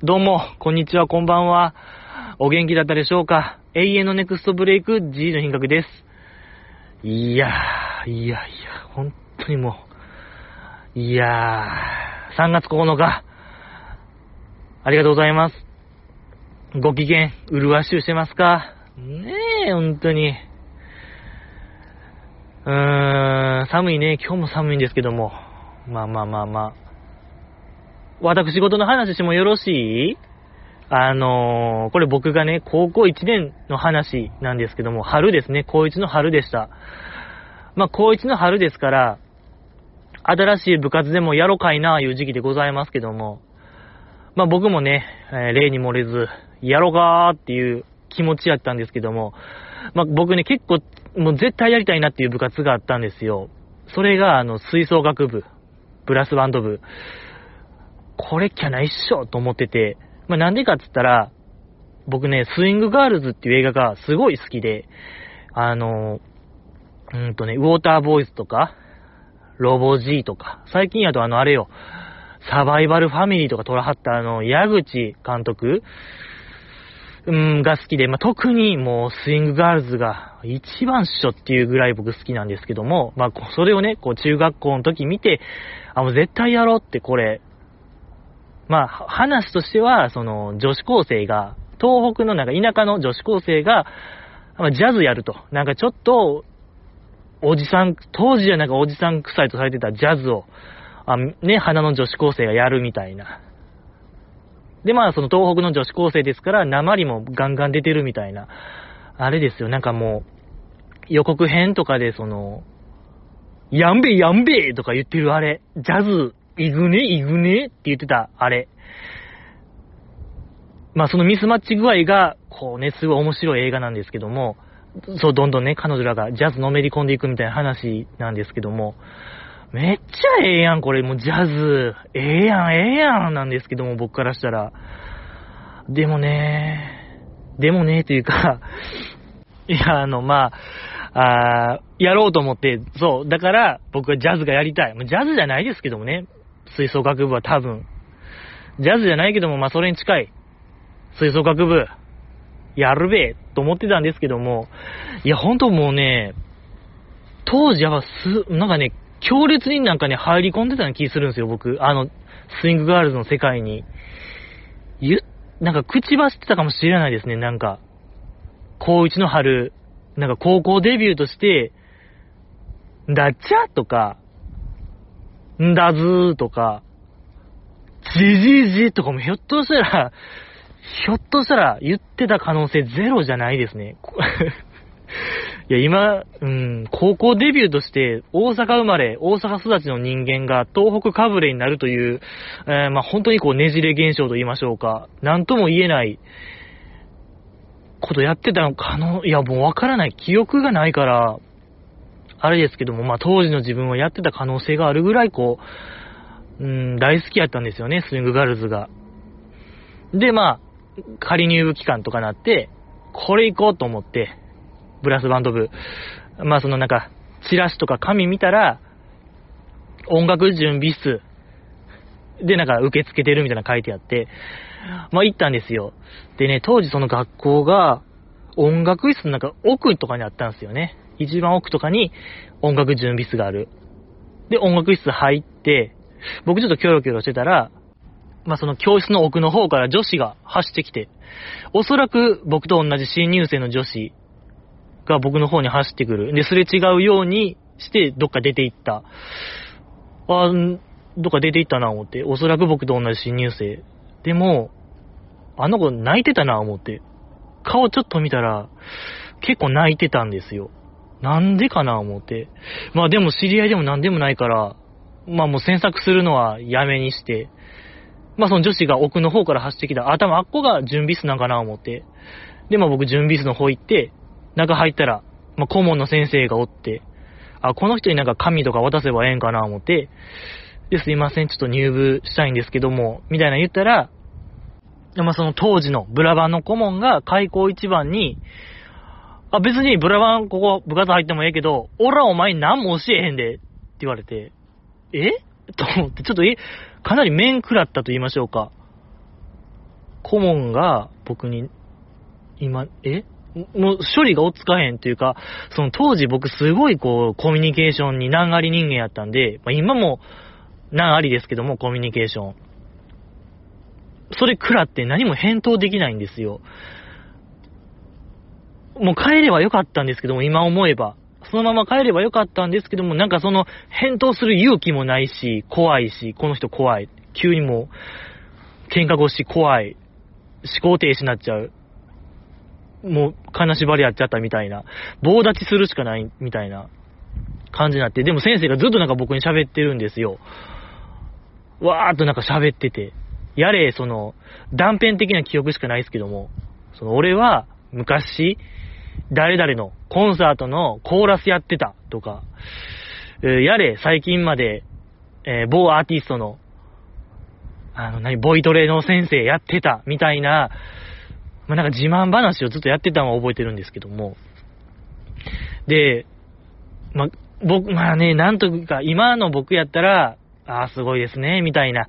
どうも、こんにちは、こんばんは。お元気だったでしょうか？永遠のネクストブレイク G の品格です。いやー、いやいや、本当にもう、いやー、3月9日、ありがとうございます。ご機嫌、うるわしゅうしてますか？ねえ、本当に。うーん、寒いね。今日も寒いんですけども。まあまあまあまあ。私事の話してもよろしい？あのー、これ僕がね、高校1年の話なんですけども、春ですね、高1の春でした。まあ、高1の春ですから、新しい部活でもやろかいな、いう時期でございますけども、まあ僕もね、え、例に漏れず、やろかーっていう気持ちやったんですけども、まあ僕ね、結構、もう絶対やりたいなっていう部活があったんですよ。それが、あの、吹奏楽部、ブラスバンド部。これきゃないっしょと思ってて、まあなんでかっつったら、僕ね、スイングガールズっていう映画がすごい好きで、あの、うんとね、ウォーターボーイズとか、ロボ G とか、最近やとあのあれよ、サバイバルファミリーとか撮らはったあの、矢口監督うん、が好きで、まあ、特にもうスイングガールズが一番っしょっていうぐらい僕好きなんですけども、まあ、それをね、こう中学校の時見て、あ、もう絶対やろうってこれ、まあ、話としては、その、女子高生が、東北のなんか田舎の女子高生が、ま、ジャズやると。なんかちょっと、おじさん、当時はなんかおじさん臭いとされてたジャズを、あね、花の女子高生がやるみたいな。で、まあ、その東北の女子高生ですから、鉛もガンガン出てるみたいな。あれですよ、なんかもう、予告編とかで、その、やんべえやんべえとか言ってるあれ、ジャズ、いぐねいぐねって言ってたあれ。まあ、そのミスマッチ具合が、こうね、すごい面白い映画なんですけども、そう、どんどんね、彼女らがジャズのめり込んでいくみたいな話なんですけども、めっちゃええやん、これ。もうジャズ。ええやん、ええやん、なんですけども、僕からしたら。でもね、でもね、というか いや、あの、まあ、あやろうと思って、そう、だから僕はジャズがやりたい。ジャズじゃないですけどもね、吹奏楽部は多分。ジャズじゃないけども、まあそれに近い。吹奏楽部、やるべえ、と思ってたんですけども、いや、ほんともうね、当時はす、なんかね、強烈になんかね、入り込んでたような気するんですよ、僕。あの、スイングガールズの世界に。ゆ、なんか口走ってたかもしれないですね、なんか。高一の春、なんか高校デビューとして、んだっちゃとか、んだずーとか、じじじとかもひょっとしたら、ひょっとしたら言ってた可能性ゼロじゃないですね。いや、今、うん、高校デビューとして大阪生まれ、大阪育ちの人間が東北かぶれになるという、えー、まあ、本当にこうねじれ現象と言いましょうか。なんとも言えないことやってたのかの、いや、もうわからない。記憶がないから、あれですけども、まあ、当時の自分はやってた可能性があるぐらい、こう、うん、大好きやったんですよね、スイングガールズが。で、まあ、仮入部期間とかなって、これ行こうと思って、ブラスバンド部。まあそのなんか、チラシとか紙見たら、音楽準備室でなんか受け付けてるみたいな書いてあって、まあ行ったんですよ。でね、当時その学校が音楽室のなんか奥とかにあったんですよね。一番奥とかに音楽準備室がある。で、音楽室入って、僕ちょっとキョロキョロしてたら、まあその教室の奥の方から女子が走ってきて、おそらく僕と同じ新入生の女子が僕の方に走ってくる。で、すれ違うようにして、どっか出て行った。あどっか出て行ったな、思って。おそらく僕と同じ新入生。でも、あの子泣いてたな、思って。顔ちょっと見たら、結構泣いてたんですよ。なんでかな、思って。まあでも知り合いでも何でもないから、まあもう詮索するのはやめにして、まあその女子が奥の方から走ってきた、あ、多分あっこが準備室なんかな、思って。で、まあ僕準備室の方行って、中入ったら、まあ、顧問の先生がおって、あ、この人になんか紙とか渡せばええんかな思って、で、すいません、ちょっと入部したいんですけども、みたいな言ったら、まあ、その当時のブラバンの顧問が開校一番に、あ、別にブラバンここ部活入ってもええけど、俺はお前何も教えへんで、って言われて、え？と思って、ちょっとえ、かなり面食らったと言いましょうか。顧問が僕に、今、え？もう処理が追っつかへんっていうか、その当時僕すごいこう、コミュニケーションに難あり人間やったんで、まあ、今も難ありですけども、コミュニケーション。それ食らって何も返答できないんですよ。もう帰ればよかったんですけども、今思えば。そのまま帰ればよかったんですけども、なんかその、返答する勇気もないし、怖いし、この人怖い。急にもう、喧嘩腰怖い。思考停止になっちゃう。もう、金縛りやっちゃったみたいな。棒立ちするしかないみたいな感じになって、でも先生がずっとなんか僕に喋ってるんですよ。わーっとなんか喋ってて。やれ、その、断片的な記憶しかないですけども、その、俺は、昔、誰々のコンサートのコーラスやってたとか、やれ、最近まで、えー、某アーティストの、あの、何、ボイトレの先生やってた、みたいな、まあ、なんか自慢話をずっとやってたのは覚えてるんですけども、で、ま、僕、まあね、なんとか、今の僕やったら、ああ、すごいですね、みたいな。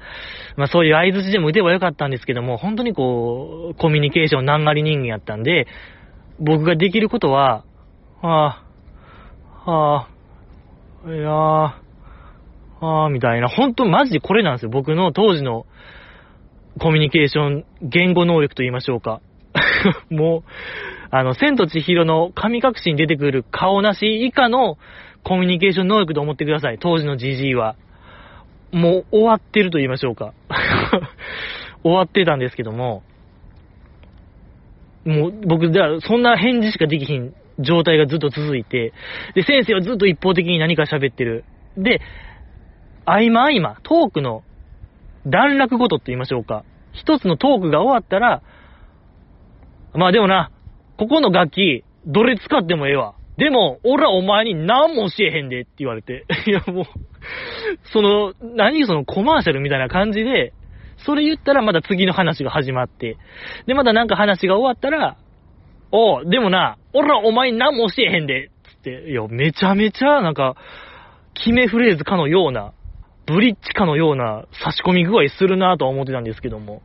まあそういう合図でも打てばよかったんですけども、本当にこう、コミュニケーション難あり人間やったんで、僕ができることは、はあ、はあ、いやあ、はあ、みたいな、本当マジでこれなんですよ。僕の当時のコミュニケーション、言語能力と言いましょうか。もう、あの、千と千尋の神隠しに出てくる顔なし以下のコミュニケーション能力と思ってください。当時のジジイは。もう終わってると言いましょうか。終わってたんですけども、もう僕、ではそんな返事しかできひん状態がずっと続いて、で、先生はずっと一方的に何か喋ってる。で、合間合間、トークの段落ごとって言いましょうか。一つのトークが終わったら、まあでもな、ここの楽器、どれ使ってもええわ。でも、俺はお前に何も教えへんでって言われて。いやもう、その、何そのコマーシャルみたいな感じで、それ言ったらまだ次の話が始まって、で、まだなんか話が終わったら、おう、でもな、俺はお前何も教えへんで、つって、いや、めちゃめちゃなんか、決めフレーズかのような、ブリッジかのような差し込み具合するなとは思ってたんですけども。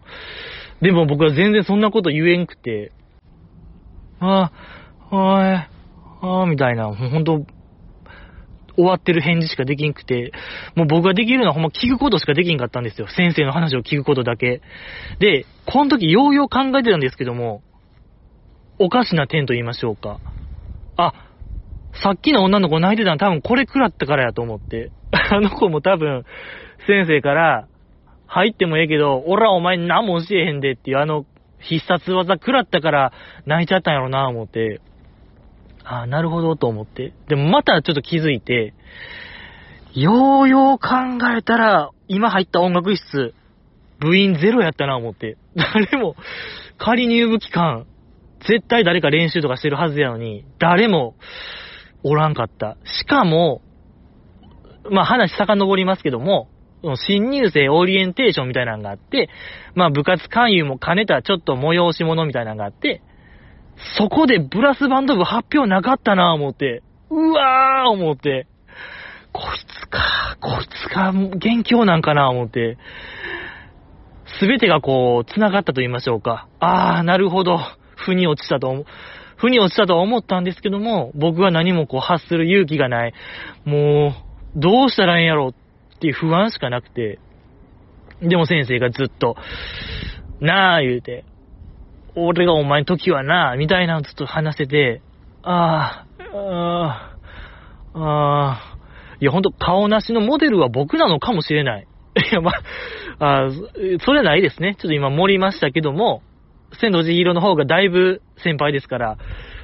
でも僕は全然そんなこと言えんくて、ああ、おい、ああ、みたいな、ほんと、終わってる返事しかできんくて、もう僕ができるのはほんま聞くことしかできんかったんですよ。先生の話を聞くことだけ。で、この時ようよう考えてたんですけども、おかしな点と言いましょうか。あ、さっきの女の子泣いてたの多分これ食らったからやと思って。あの子も多分、先生から、入ってもええけど、俺はお前何も教えへんでっていうあの必殺技食らったから泣いちゃったんやろな思って。ああ、なるほどと思って。でもまたちょっと気づいて、ようよう考えたら、今入った音楽室、部員ゼロやったな思って。誰も、仮入部期間、絶対誰か練習とかしてるはずやのに、誰もおらんかった。しかも、まあ話遡りますけども、新入生オリエンテーションみたいなのがあって、まあ部活勧誘も兼ねたちょっと催し物みたいなのがあって、そこでブラスバンド部発表なかったなぁ思って、うわー思って、こいつか、こいつか、元凶なんかなぁ思って、すべてがこう、繋がったと言いましょうか。あー、なるほど。腑に落ちたと思う。腑に落ちたと思ったんですけども、僕は何もこう発する勇気がない。もう、どうしたらいいんやろっていう不安しかなくて。でも先生がずっと、なあ言うて、俺がお前の時はな、みたいなのずっと話せて、ああ、ああ、ああ、いや、ほんと、顔なしのモデルは僕なのかもしれない。いや、まあ、あそれはないですね。ちょっと今盛りましたけども、千の千尋の方がだいぶ先輩ですから、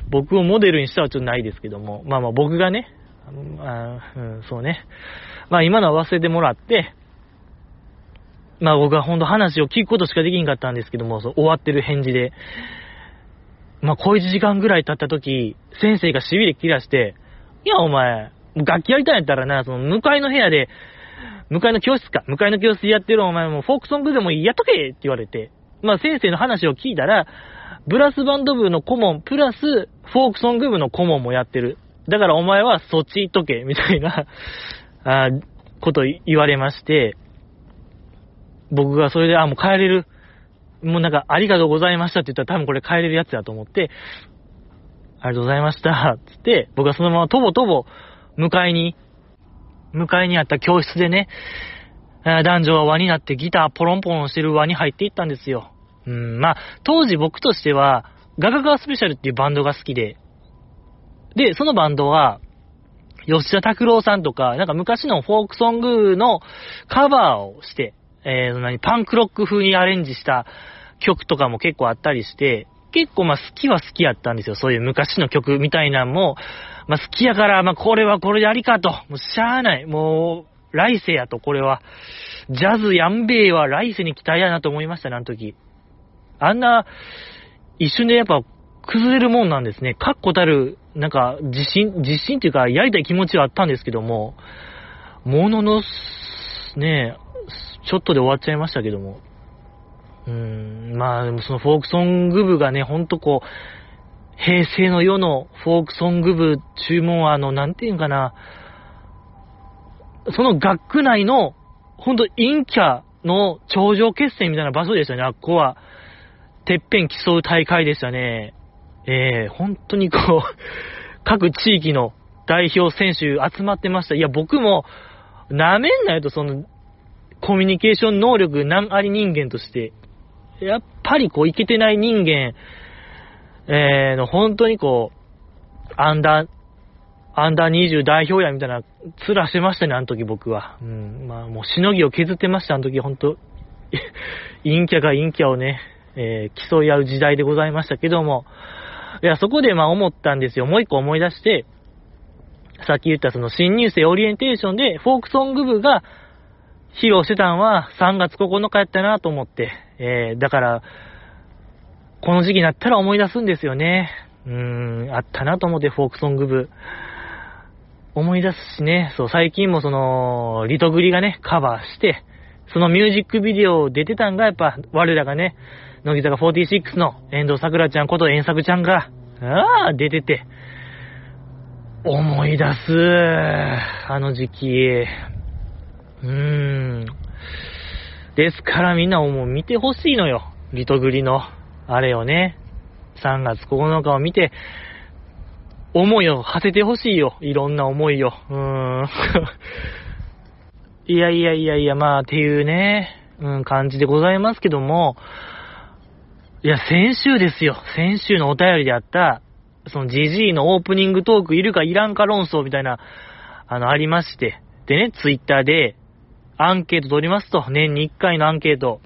僕をモデルにしたはちょっとないですけども、まあまあ僕がね、あうん、そうね。まあ今のは忘れてもらって、まあ僕はほんと話を聞くことしかできんかったんですけども、そう終わってる返事で。まあ小一時間ぐらい経った時、先生がしびれ切らして、いやお前、楽器やりたいんやったらな、その向かいの部屋で、向かいの教室か、向かいの教室やってるお前もフォークソングでもいいやっとけって言われて、まあ先生の話を聞いたら、ブラスバンド部の顧問、プラス、フォークソング部の顧問もやってる。だからお前はそっち行っとけ、みたいな、あこと言われまして、僕がそれで、あ、もう帰れる。もうなんか、ありがとうございましたって言ったら多分これ帰れるやつだと思って、ありがとうございました、つって、僕はそのままとぼとぼ迎えに、迎えにあった教室でね、男女は輪になってギターポロンポロンしてる輪に入っていったんですよ。うん、まあ、当時僕としては、ガガガスペシャルっていうバンドが好きで、で、そのバンドは、吉田拓郎さんとか、なんか昔のフォークソングのカバーをして、えー、何、パンクロック風にアレンジした曲とかも結構あったりして、結構まあ好きは好きやったんですよ。そういう昔の曲みたいなんも、まあ好きやから、まあこれはこれでありかと。もうしゃあない。もう、来世やと、これは。ジャズやんべえは来世に期待やなと思いましたね、あの時。あんな、一瞬でやっぱ崩れるもんなんですね。確固たる、なんか、自信、自信っていうか、やりたい気持ちはあったんですけども、ものの、ねえちょっとで終わっちゃいましたけども。うーん、まあ、でもそのフォークソング部がね、ほんとこう、平成の世のフォークソング部注文は、あの、なんていうんかな、その学区内の、ほんと陰キャの頂上決戦みたいな場所でしたね、あっこは。てっぺん競う大会でしたね。えー、本当にこう、各地域の代表選手集まってました。いや、僕も、なめんなよと、その、コミュニケーション能力何あり人間として、やっぱりこう、いけてない人間、えー、の、本当にこう、アンダー、アンダー20代表やみたいな、つらしてましたね、あの時僕は。うん、まあもうしのぎを削ってました、あの時、本当 陰キャが陰キャをね、えー、競い合う時代でございましたけども、いや、そこでまあ思ったんですよ。もう一個思い出して、さっき言ったその新入生オリエンテーションで、フォークソング部が披露してたんは3月9日やったなと思って、えー、だから、この時期になったら思い出すんですよね。うーん、あったなと思って、フォークソング部。思い出すしね、そう、最近もその、リトグリがね、カバーして、そのミュージックビデオ出てたんが、やっぱ、我らがね、乃木坂46の遠藤桜ちゃんこと遠作ちゃんが、ああ、出てて、思い出す、あの時期。うーん。ですからみんなもう見てほしいのよ。リトグリの、あれをね。3月9日を見て、思いを馳せてほしいよ。いろんな思いを。うーん。いやいやいやいや、まあ、っていうね、うん、感じでございますけども、いや、先週ですよ。先週のお便りであった、その GG のオープニングトークいるかいらんか論争みたいな、あの、ありまして。でね、ツイッターで、アンケート取りますと、年に1回のアンケート、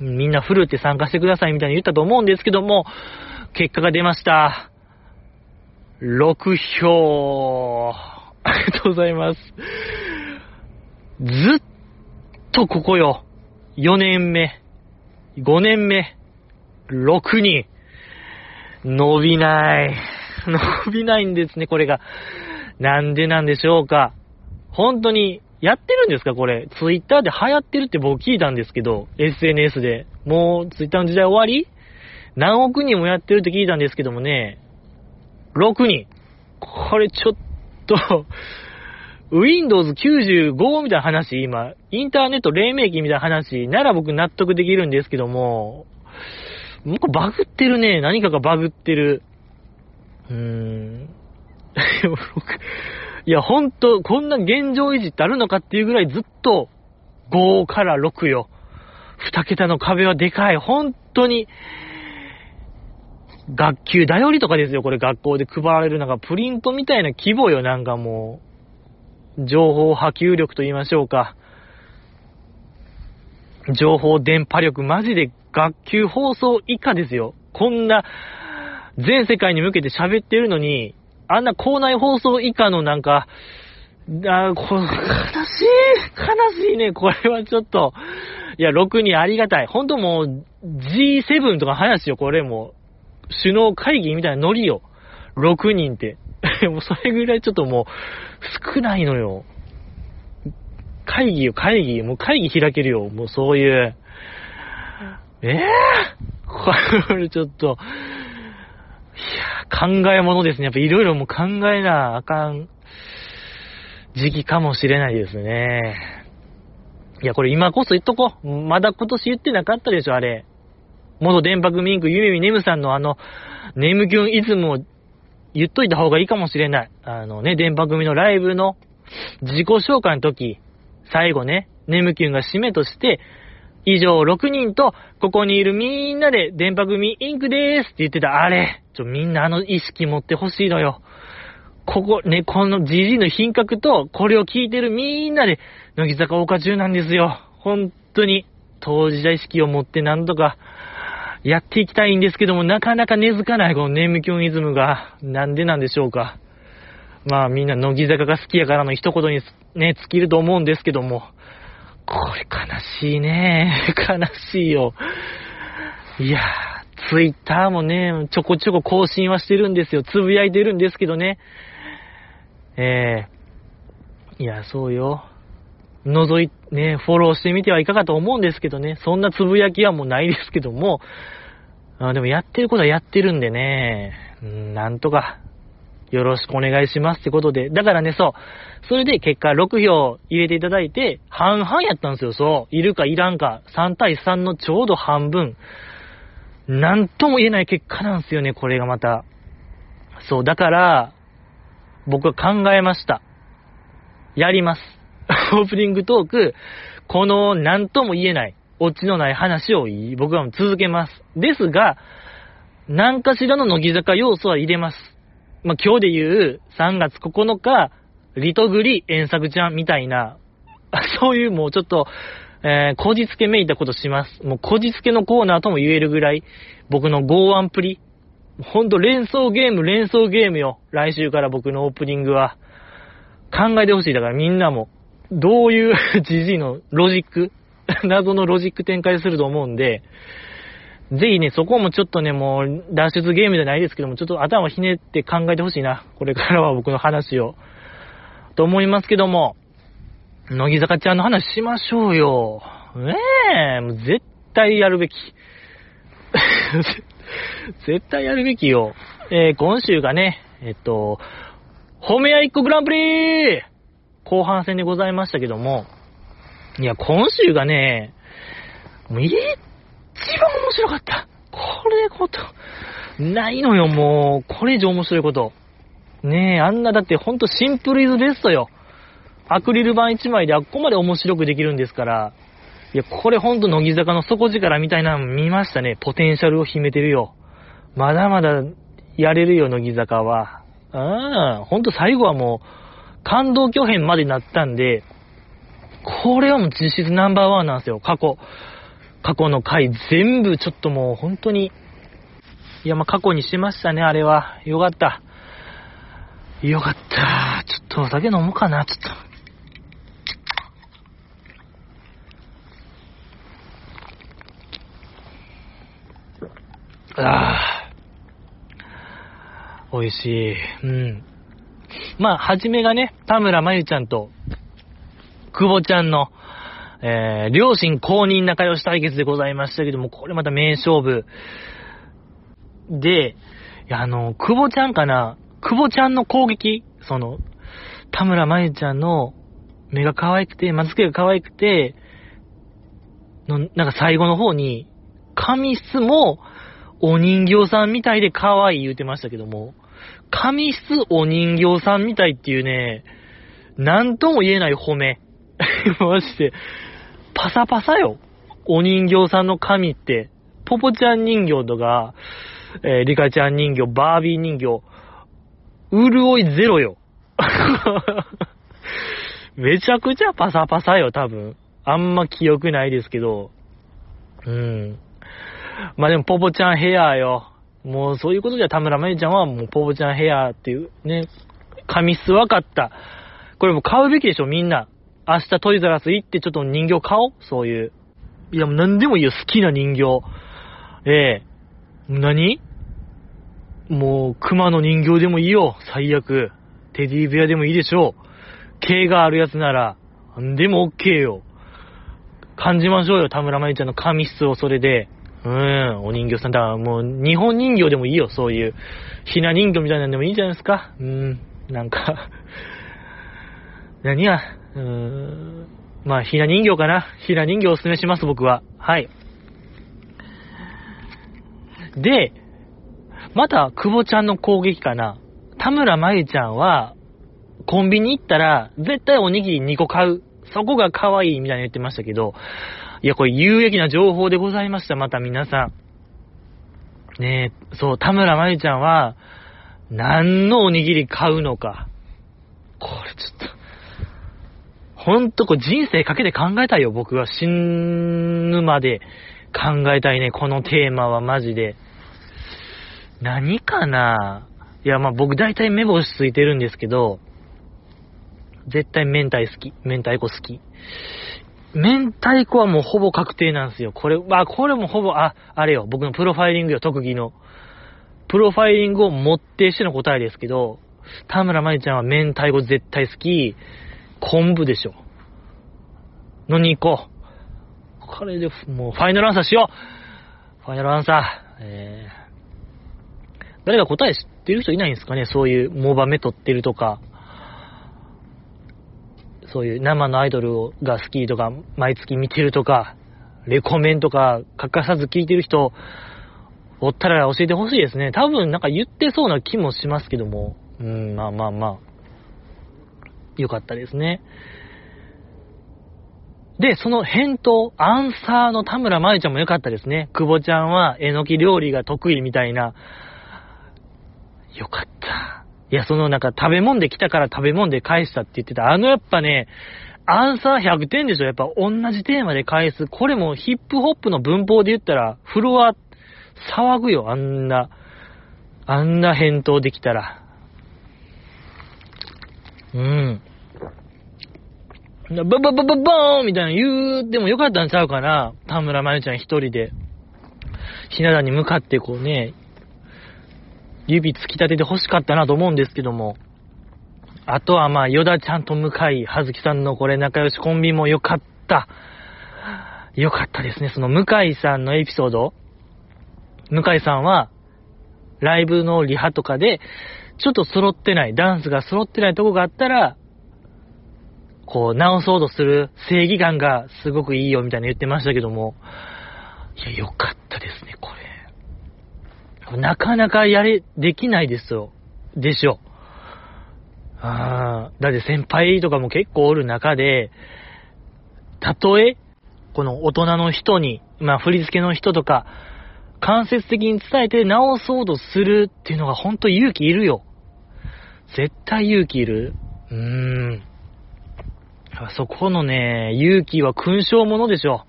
みんなフルって参加してくださいみたいに言ったと思うんですけども、結果が出ました。6票。ありがとうございます。ずっとここよ。4年目、5年目、6人。伸びない。伸びないんですね、これが。なんでなんでしょうか。本当に、やってるんですか、これ？ツイッターで流行ってるって僕聞いたんですけど、SNS で。もう、ツイッターの時代終わり？何億人もやってるって聞いたんですけどもね、6人。これちょっと Windows 95みたいな話、今、インターネット黎明期みたいな話？なら僕納得できるんですけども、なんかバグってるね。何かがバグってる。うーん。いや、ほんと、こんな現状維持ってあるのかっていうぐらいずっと5から6よ。2桁の壁はでかい。本当に。学級頼りとかですよ、これ学校で配られるなんかプリントみたいな規模よ、なんかもう。情報波及力と言いましょうか。情報電波力、マジで学級放送以下ですよ。こんな、全世界に向けて喋ってるのに、あんな校内放送以下のなんか、あこ 悲しい、悲しいね、これはちょっと。いや、6にありがたい。ほんともう、G7 とか話よ、これもう首脳会議みたいなノリよ。6人って。もうそれぐらいちょっともう、少ないのよ。会議よ、会議。もう会議開けるよ。もうそういう。えぇ、ー、これちょっと、いや、考え物ですね。やっぱいろいろもう考えなあかん時期かもしれないですね。いや、これ今こそ言っとこう。まだ今年言ってなかったでしょ、あれ。元電白ミンク、ゆめみねむさんのあの、ネムキュンイズムを言っといた方がいいかもしれない。あのね、電波組のライブの自己紹介の時、最後ね、ネムキュンが締めとして、以上6人と、ここにいるみんなで電波組インクでーすって言ってた、あれ。ちょ、みんなあの意識持ってほしいのよ。ここ、ね、この GG の品格と、これを聞いてるみんなで、乃木坂岡中なんですよ。本当に、当事者意識を持ってなんとか、やっていきたいんですけども、なかなか根付かないこのネームキョンイズムが、なんでなんでしょうか。まあみんな乃木坂が好きやからの一言にね、尽きると思うんですけども、これ悲しいね。悲しいよ。いやー、ツイッターもね、ちょこちょこ更新はしてるんですよ。つぶやいてるんですけどね。えー、いや、そうよ。覗い、ね、フォローしてみてはいかがと思うんですけどね。そんなつぶやきはもうないですけども、あでもやってることはやってるんでね、んなんとか、よろしくお願いしますってことで。だからね、そう。それで結果6票入れていただいて、半々やったんですよ、そう。いるかいらんか。3対3のちょうど半分。なんとも言えない結果なんですよね、これがまた。そう、だから、僕は考えました。やります。オープニングトーク、この何とも言えない、オチのない話を僕は続けます。ですが、何かしらの乃木坂要素は入れます。まあ、今日で言う3月9日、リトグリ遠作ちゃんみたいな、そういうもうちょっと、えー、こじつけめいたことします。もうこじつけのコーナーとも言えるぐらい、僕の剛腕プリ。ほんと連想ゲーム、連想ゲームよ。来週から僕のオープニングは。考えてほしい。だからみんなも。どういうじじいのロジック 謎のロジック展開すると思うんで、ぜひね、そこもちょっとね、もう、脱出ゲームじゃないですけども、ちょっと頭ひねって考えてほしいな。これからは僕の話を。と思いますけども、乃木坂ちゃんの話しましょうよ。ねえ、もう絶対やるべき。絶対やるべきよ。えー、今週がね、えっと、褒め合いっ子グランプリ後半戦でございましたけども、いや、今週がね、もう一一番面白かった。これこと、ないのよ、もう、これ以上面白いこと。ねえ、あんなだってほんとシンプルイズベストよ。アクリル板1枚であっこまで面白くできるんですから、いや、これほんと乃木坂の底力みたいなの見ましたね。ポテンシャルを秘めてるよ。まだまだやれるよ、乃木坂は。うん、ほんと最後はもう、感動巨編までなったんで、これはもう実質ナンバーワンなんですよ、過去。過去の回全部ちょっともう本当に、いやまあ過去にしましたね、あれは。よかった。よかった。ちょっとお酒飲もうかな、ちょっと。ああ。美味しい。うん。まあ、はじめがね、田村まゆちゃんと、久保ちゃんの、えー、両親公認仲良し対決でございましたけども、これまた名勝負。で、あの、久保ちゃんかな？久保ちゃんの攻撃？その、田村まゆちゃんの目が可愛くて、まつげが可愛くて、の、なんか最後の方に、髪質もお人形さんみたいで可愛い言うてましたけども、紙質お人形さんみたいっていうね、なんとも言えない褒め。マジで。パサパサよ。お人形さんの髪って。ポポちゃん人形とか、えー、リカちゃん人形、バービー人形、潤いゼロよ。めちゃくちゃパサパサよ、多分。あんま記憶ないですけど。うん。まあでも、ポポちゃんヘアよ。もうそういうことじゃ田村まゆちゃんはもうポーちゃんヘアっていうね、髪質分かった。これも買うべきでしょ、みんな。明日トイザラス行ってちょっと人形買おう？そういう。いや、もう何でもいいよ、好きな人形。ええ何？もう、熊の人形でもいいよ、最悪。テディベアでもいいでしょう。毛があるやつなら、何でも OK よ。感じましょうよ、田村まゆちゃんの髪質をそれで。うん、お人形さん。だからもう、日本人形でもいいよ、そういう。ひな人形みたいなんでもいいんじゃないですか。うん、なんか何や、うーん、まあ、ひな人形かな。ひな人形おすすめします、僕は。はい。で、また、久保ちゃんの攻撃かな。田村まゆちゃんは、コンビニ行ったら、絶対おにぎり2個買う。そこが可愛いみたいに言ってましたけど、いや、これ有益な情報でございました、また皆さん。ねえ、そう、田村まゆちゃんは、何のおにぎり買うのか。これちょっと、ほんとこう人生かけて考えたいよ、僕は。死ぬまで考えたいね、このテーマはマジで。何かな？いや、まあ僕大体目星ついてるんですけど、絶対明太好き。明太子好き。明太子はもうほぼ確定なんですよ。これ、まあこれもほぼ、あ、あれよ、僕のプロファイリングよ、特技の。プロファイリングを持ってしての答えですけど、田村まゆちゃんは明太子絶対好き。昆布でしょ。のに行こう。これで、もう、ファイナルアンサーしようファイナルアンサー。えー、誰か答え知ってる人いないんですかね？そういう、モバメ撮ってるとか、そういう生のアイドルが好きとか、毎月見てるとか、レコメンとか、欠かさず聞いてる人、おったら教えてほしいですね。多分なんか言ってそうな気もしますけども。うん、まあまあまあ。よかったですね。で、その返答、アンサーの田村まゆちゃんもよかったですね。久保ちゃんはえのき料理が得意みたいな。よかった。いや、そのなんか食べ物で来たから食べ物で返したって言ってた。あのやっぱね、アンサー100点でしょやっぱ同じテーマで返す。これもヒップホップの文法で言ったら、フロア騒ぐよ、あんな、あんな返答できたら。うん。バババババーンみたいな言うでもよかったんちゃうかな田村まゆちゃん一人で。ひな壇に向かってこうね、指突き立てて欲しかったなと思うんですけども。あとはまあ、ヨダちゃんと向かい、はずきさんのこれ仲良しコンビもよかった。よかったですね。その向井さんのエピソード。向井さんは、ライブのリハとかで、ちょっと揃ってない、ダンスが揃ってないとこがあったら、こう、直そうとする正義感がすごくいいよみたいな言ってましたけども、いや、よかったですね、これ。なかなかやれ、できないですよ。でしょ。ああ、だって先輩とかも結構おる中で、たとえ、この大人の人に、まあ振り付けの人とか、間接的に伝えて直そうとするっていうのが本当勇気いるよ。絶対勇気いる。うーん。そこのね、勇気は勲章ものでしょ。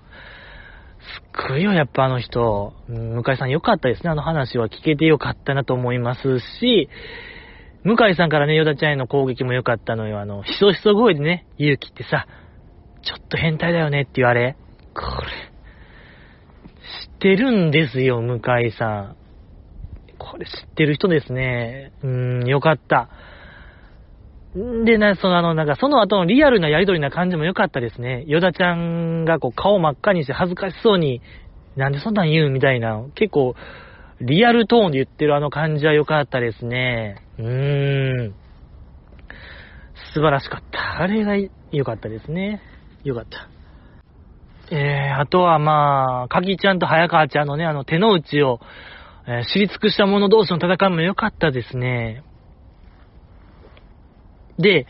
すっごいよ、やっぱあの人。向井さんよかったですね、あの話は聞けてよかったなと思いますし、向井さんからね、ヨダちゃんへの攻撃もよかったのよ。あの、ひそひそ声でね、勇気ってさ、ちょっと変態だよねって言われ。これ、ってるんですよ、向井さん。これ知ってる人ですね。うーん、よかった。で、な、そのあの、なんかその後のリアルなやりとりな感じも良かったですね。ヨダちゃんがこう顔真っ赤にして恥ずかしそうに、なんでそんなん言うみたいな、結構、リアルトーンで言ってるあの感じは良かったですね。うーん。素晴らしかった。あれが良かったですね。良かった。えー、あとはまあ、かぎちゃんと早川ちゃんのね、あの手の内を、えー、知り尽くした者同士の戦いも良かったですね。で、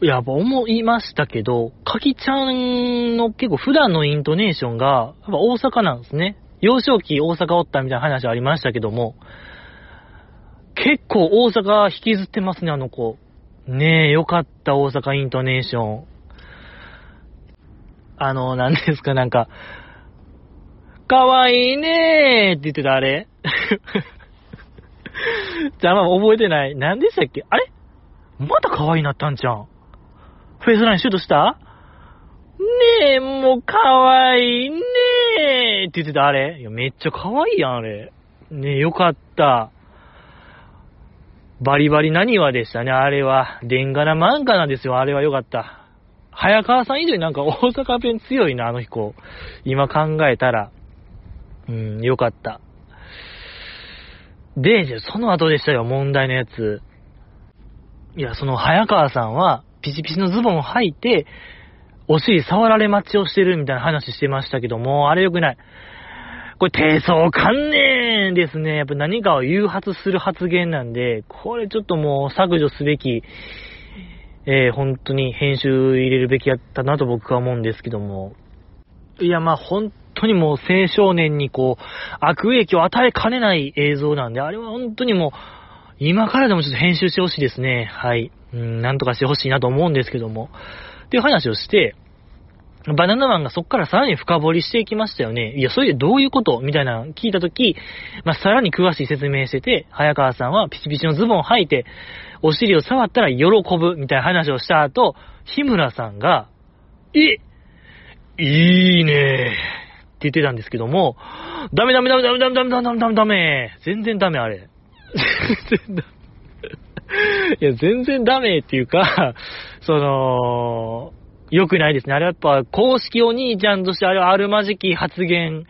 やっぱ思いましたけど、かきちゃんの結構普段のイントネーションが、やっぱ大阪なんですね。幼少期大阪おったみたいな話ありましたけども、結構大阪引きずってますね、あの子。ねえ、よかった大阪イントネーション。あの、何ですか、なんか、かわいいねーって言ってたあれじゃあまあ覚えてない。何でしたっけ？あれ？まだ可愛いなったんじゃん。フェイスラインシュートした？ねえ、もう可愛いねえって言ってた、あれ。いや、めっちゃ可愛いやん、あれ。ねえ、よかった。バリバリ何話でしたね、あれは。レンガな漫画なんですよ、あれはよかった。早川さん以上になんか 大阪弁強いな、あの子。今考えたら。うん、よかった。で、その後でしたよ、問題のやつ。いや、その早川さんは、ピチピチのズボンを履いて、お尻触られ待ちをしてるみたいな話してましたけども、あれ良くない。これ低層観念ですね。やっぱ何かを誘発する発言なんで、これちょっともう削除すべき、えー、本当に編集入れるべきやったなと僕は思うんですけども。いや、まあ本当にもう青少年にこう、悪影響を与えかねない映像なんで、あれは本当にもう、今からでもちょっと編集してほしいですね。はい。うん、なんとかしてほしいなと思うんですけども。っていう話をして、バナナマンがそっからさらに深掘りしていきましたよね。いや、それでどういうこと？みたいな聞いたとき、まあ、さらに詳しい説明してて、早川さんはピチピチのズボンを履いて、お尻を触ったら喜ぶみたいな話をした後、日村さんが、え？いいねって言ってたんですけども、ダメダメダメダメダメダメダメダメダメダメ全然ダメあれ。全然ダメ。いや、全然ダメっていうか、その、良くないですね。あれはやっぱ公式お兄ちゃんとしてあれはあるまじき発言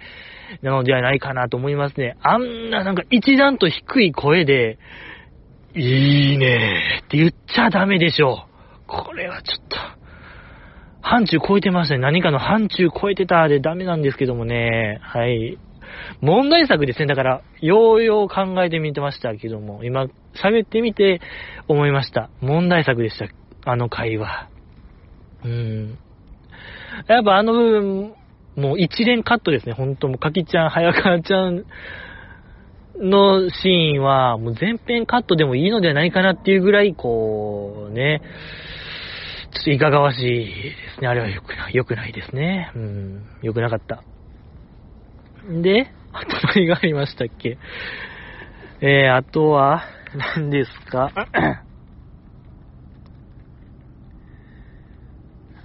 なのではないかなと思いますね。あんななんか一段と低い声で、いいねって言っちゃダメでしょう。これはちょっと、範疇超えてましたね。何かの範疇超えてたでダメなんですけどもね。はい。問題作ですね。だから、ようよう考えてみてましたけども、今、喋ってみて思いました。問題作でした。あの会話。うん。やっぱあの部分、もう一連カットですね、ほんともう、かきちゃん、早川ちゃんのシーンは、もう全編カットでもいいのではないかなっていうぐらい、こう、ね、ちょっといかがわしいですね。あれは良くない、良くないですね。うん、良くなかった。で、あと何がありましたっけ？えー、あとは、何ですか？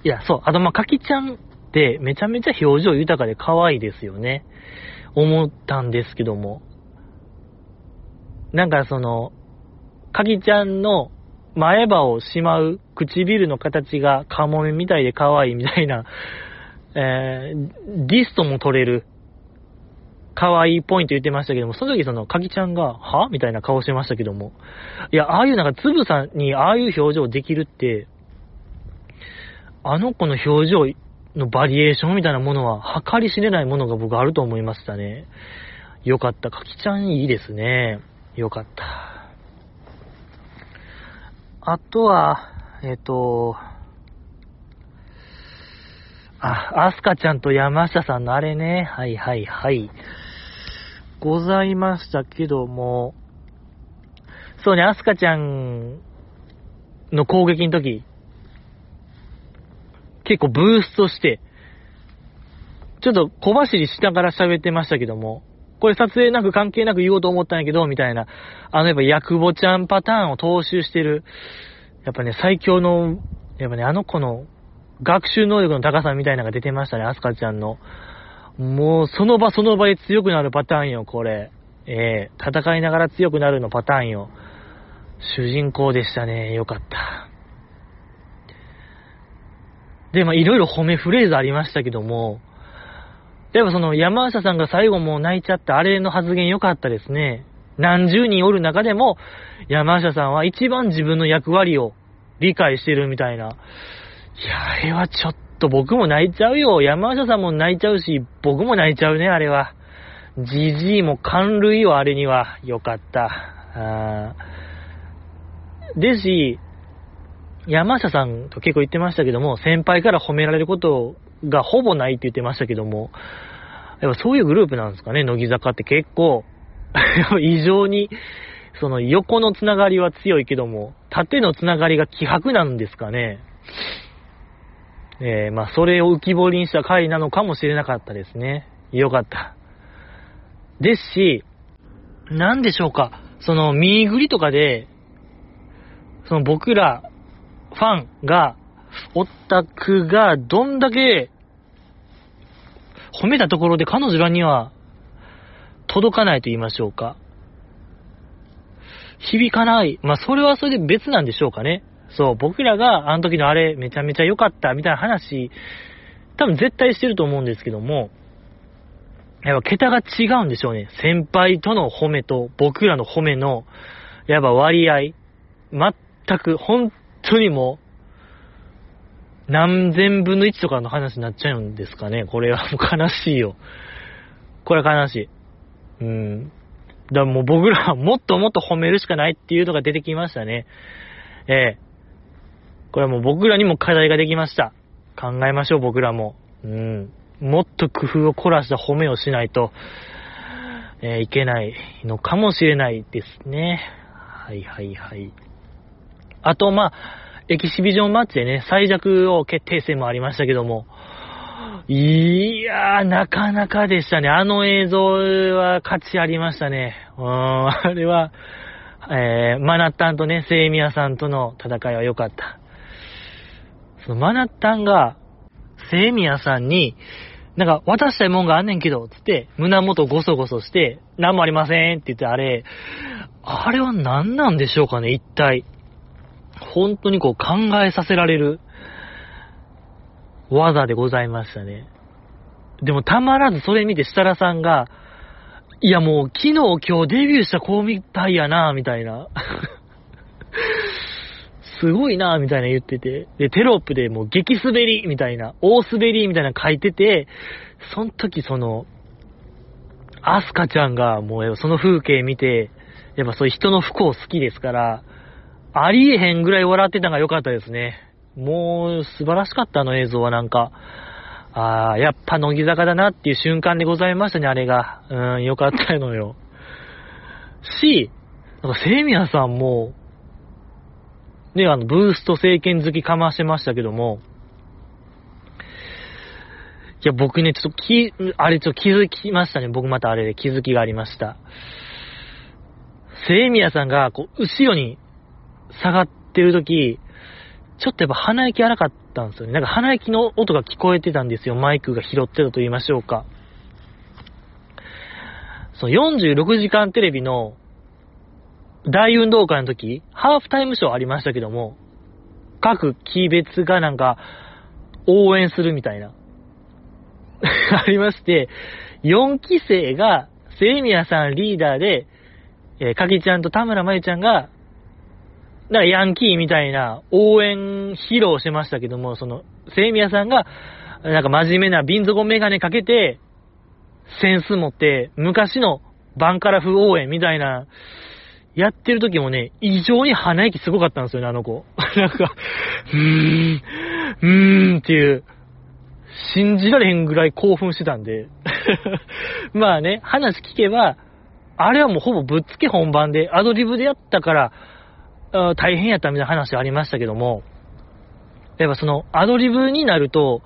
いや、そう。あと、まかきちゃんってめちゃめちゃ表情豊かで可愛いですよね。思ったんですけども。なんかその、かきちゃんの前歯をしまう唇の形がカモメみたいで可愛いみたいな、えー、ディストも取れる可愛いポイント言ってましたけども、その時その、かきちゃんが、は？みたいな顔してましたけども。いや、ああいうなんか、つぶさんにああいう表情できるって、あの子の表情のバリエーションみたいなものは、計り知れないものが僕あると思いましたね。よかった。かきちゃんいいですね。よかった。あとは、えっ、と、あ、アスカちゃんと山下さんのあれね。はいはいはい。ございましたけども、そうね、アスカちゃんの攻撃の時、結構ブーストして、ちょっと小走りしながら喋ってましたけども、これ撮影なく関係なく言おうと思ったんやけど、みたいな、あのやっぱヤクボちゃんパターンを踏襲してる、やっぱね、最強の、やっぱね、あの子の学習能力の高さみたいなのが出てましたね、アスカちゃんの。もう、その場その場で強くなるパターンよ、これ。ええー、戦いながら強くなるのパターンよ。主人公でしたね。よかった。で、まあ、いろいろ褒めフレーズありましたけども、例えばその山下さんが最後もう泣いちゃったあれの発言良かったですね。何十人おる中でも、山下さんは一番自分の役割を理解してるみたいな。いや、あれはちょっと僕も泣いちゃうよ。山下さんも泣いちゃうし、僕も泣いちゃうね、あれは。じじいも感類よ、あれには。よかった。あですし、山下さんと結構言ってましたけども、先輩から褒められることがほぼないって言ってましたけども、やっぱそういうグループなんですかね、乃木坂って結構、異常に、その横のつながりは強いけども、縦のつながりが希薄なんですかね。えー、まあ、それを浮き彫りにした回なのかもしれなかったですね。よかった。ですし、なんでしょうか、その、ミーグリとかで、その僕ら、ファンが、オタクがどんだけ褒めたところで彼女らには届かないと言いましょうか。響かない。まあ、それはそれで別なんでしょうかね。そう、僕らがあの時のあれめちゃめちゃ良かったみたいな話、多分絶対してると思うんですけども、やっぱ桁が違うんでしょうね。先輩との褒めと僕らの褒めの、やっぱ割合、全く本当にも何千分の1とかの話になっちゃうんですかね。これはもう 悲しいよ。これは悲しい。うん。だからもう僕らはもっともっと褒めるしかないっていうのが出てきましたね。ええこれはもう僕らにも課題ができました。考えましょう、僕らも。うん。もっと工夫を凝らした褒めをしないと、えーいけないのかもしれないですね。はいはいはい。あと、まあ、エキシビジョンマッチでね、最弱王決定戦もありましたけども、いやー、なかなかでしたね。あの映像は価値ありましたね。うーん、あれは、えー、マナッタンとね、セイミヤさんとの戦いは良かった。そのマナッタンが、セイミヤさんに、なんか、渡したいもんがあんねんけど、つって、胸元ゴソゴソして、なんもありませんって言って、あれ、あれは何なんでしょうかね、一体。本当にこう考えさせられる技でございましたね。でもたまらずそれ見て設楽さんが、いやもう昨日今日デビューした子みたいやな、みたいな。すごいな、みたいな言ってて。で、テロップでもう激滑り、みたいな、大滑り、みたいな書いてて、その時その、アスカちゃんがもうその風景見て、やっぱそういう人の不幸好きですから、ありえへんぐらい笑ってたのが良かったですね。もう素晴らしかったあの映像はなんか。ああ、やっぱ乃木坂だなっていう瞬間でございましたね、あれが。うん、良かったのよ。し、なんか、セイミヤさんも、ね、あの、ブースト政権好きかましてましたけども、いや、僕ね、ちょっとき、あれちょっと気づきましたね。僕またあれで気づきがありました。セイミヤさんが、こう、後ろに下がってるとき、ちょっとやっぱ鼻息荒かったんですよね。なんか鼻息の音が聞こえてたんですよ。マイクが拾ってたと言いましょうか。その46時間テレビの大運動会の時、ハーフタイムショーありましたけども、各期別がなんか応援するみたいな。ありまして、4期生が、セイミヤさんリーダーで、えー、かきちゃんと田村まゆちゃんが、だからヤンキーみたいな応援披露してましたけども、その、セイミヤさんが、なんか真面目な瓶底メガネかけて、センス持って、昔のバンカラ風応援みたいな、やってる時もね、異常に鼻息すごかったんですよね、あの子。なんか、うーん、うーんっていう、信じられへんぐらい興奮してたんで。まあね、話聞けば、あれはもうほぼぶっつけ本番で、アドリブでやったから、大変やったみたいな話ありましたけども、やっぱその、アドリブになると、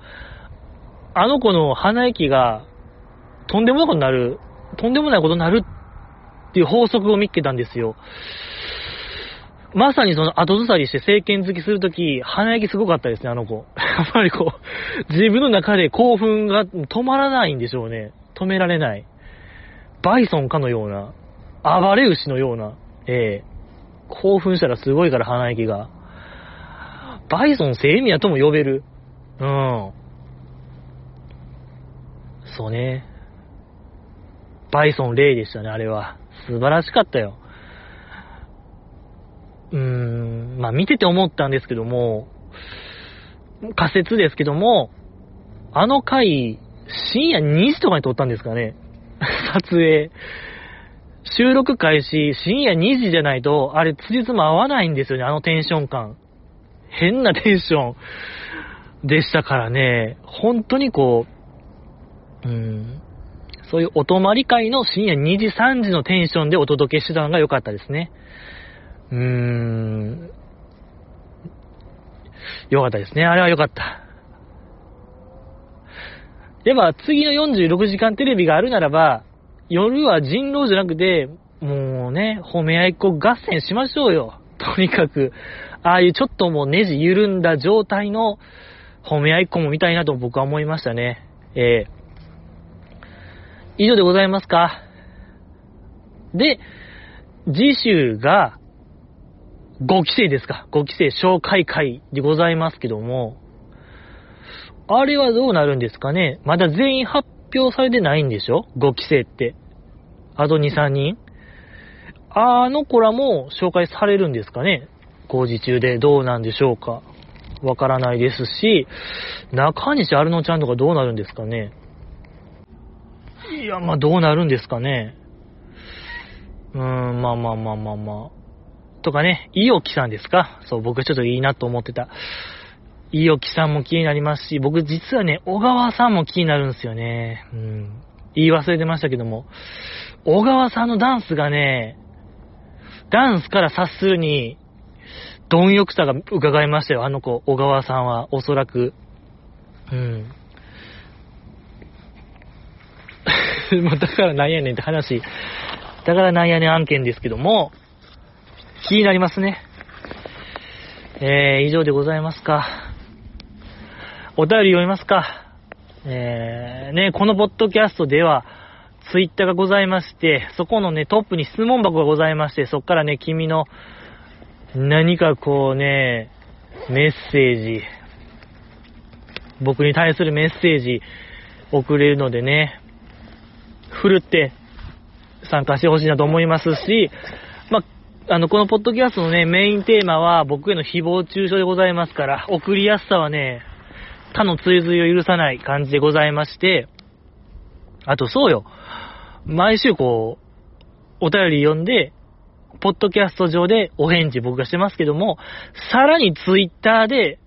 あの子の鼻息が、とんでもないことになる、とんでもないことになるっていう法則を見つけたんですよ。まさにその後ずさりして政権好きするとき、鼻息すごかったですね、あの子。やっぱりこう、自分の中で興奮が止まらないんでしょうね。止められない。バイソンかのような、暴れ牛のような、ええ興奮したらすごいから鼻息が。バイソンセイミヤとも呼べる。うん。そうね。バイソンレイでしたね、あれは。素晴らしかったよ。うーん、まあ見てて思ったんですけども、仮説ですけども、あの回、深夜2時とかに撮ったんですかね。撮影。収録開始、深夜2時じゃないと、あれ、辻褄合わないんですよね、あのテンション感。変なテンションでしたからね、本当にこう、うん、そういうお泊まり会の深夜2時、3時のテンションでお届けしてたのが良かったですね。うーん、良かったですね、あれは良かった。では、次の46時間テレビがあるならば、夜は人狼じゃなくて、もうね、褒め合いっ子合戦しましょうよ。とにかく、ああいうちょっともうネジ緩んだ状態の褒め合いっ子も見たいなと僕は思いましたね。えー、以上でございますか。で、次週が、5期生ですか。5期生紹介会でございますけども、あれはどうなるんですかねまだ全員発表されてないんでしょ ?5 期生って。あと2、3人？あの子らも紹介されるんですかね？工事中でどうなんでしょうか？わからないですし、中西アルノちゃんとかどうなるんですかね？いや、まあどうなるんですかね？うーん、まあまあまあまあまあ。とかね、いいおきさんですか？そう、僕ちょっといいなと思ってた。いいおきさんも気になりますし、僕実はね、小川さんも気になるんですよね。うん。言い忘れてましたけども。小川さんのダンスがね、ダンスから察するに、貪欲さが伺いましたよ、あの子、小川さんは、おそらく。うん。だからなんやねんって話。だからなんやねん案件ですけども、気になりますね。えー、以上でございますか。お便り読みますか。えー、ね、このポッドキャストでは、ツイッターがございまして、そこのね、トップに質問箱がございまして、そこからね、君の何かこうね、メッセージ、僕に対するメッセージ送れるのでね、ふるって参加してほしいなと思いますし、まあ、の、このポッドキャストのね、メインテーマは僕への誹謗中傷でございますから、送りやすさはね、他の追随を許さない感じでございまして、あとそうよ、毎週こう、お便り読んで、ポッドキャスト上でお返事僕がしてますけども、さらにツイッターで、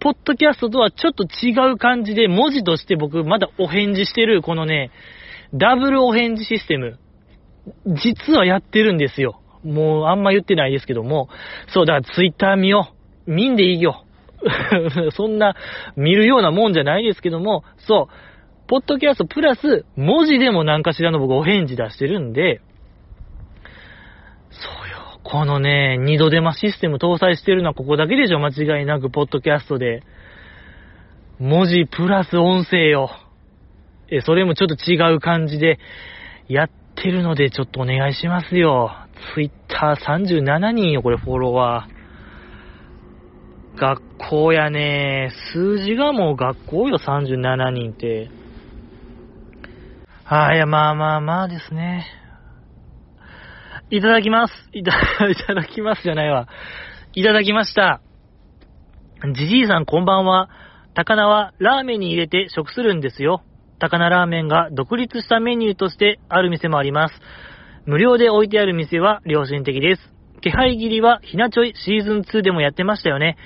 ポッドキャストとはちょっと違う感じで文字として僕まだお返事してるこのね、ダブルお返事システム、実はやってるんですよ。もうあんま言ってないですけども、そう、だからツイッター見よう。見んでいいよ。そんな見るようなもんじゃないですけども、そう、ポッドキャストプラス文字でも何かしらの僕お返事出してるんで、そうよ。このね、二度手間システム搭載してるのはここだけでしょ間違いなく、ポッドキャストで。文字プラス音声よ。え、それもちょっと違う感じでやってるので、ちょっとお願いしますよ。ツイッター37人よ、これフォロワー。学校やね。数字がもう学校よ、37人って。ああ、いや、まあまあまあですね。いただきます。いた、いただきますじゃないわ。いただきました。じじいさんこんばんは。高菜はラーメンに入れて食するんですよ。高菜ラーメンが独立したメニューとしてある店もあります。無料で置いてある店は良心的です。気配切りはひなちょいシーズン2でもやってましたよね。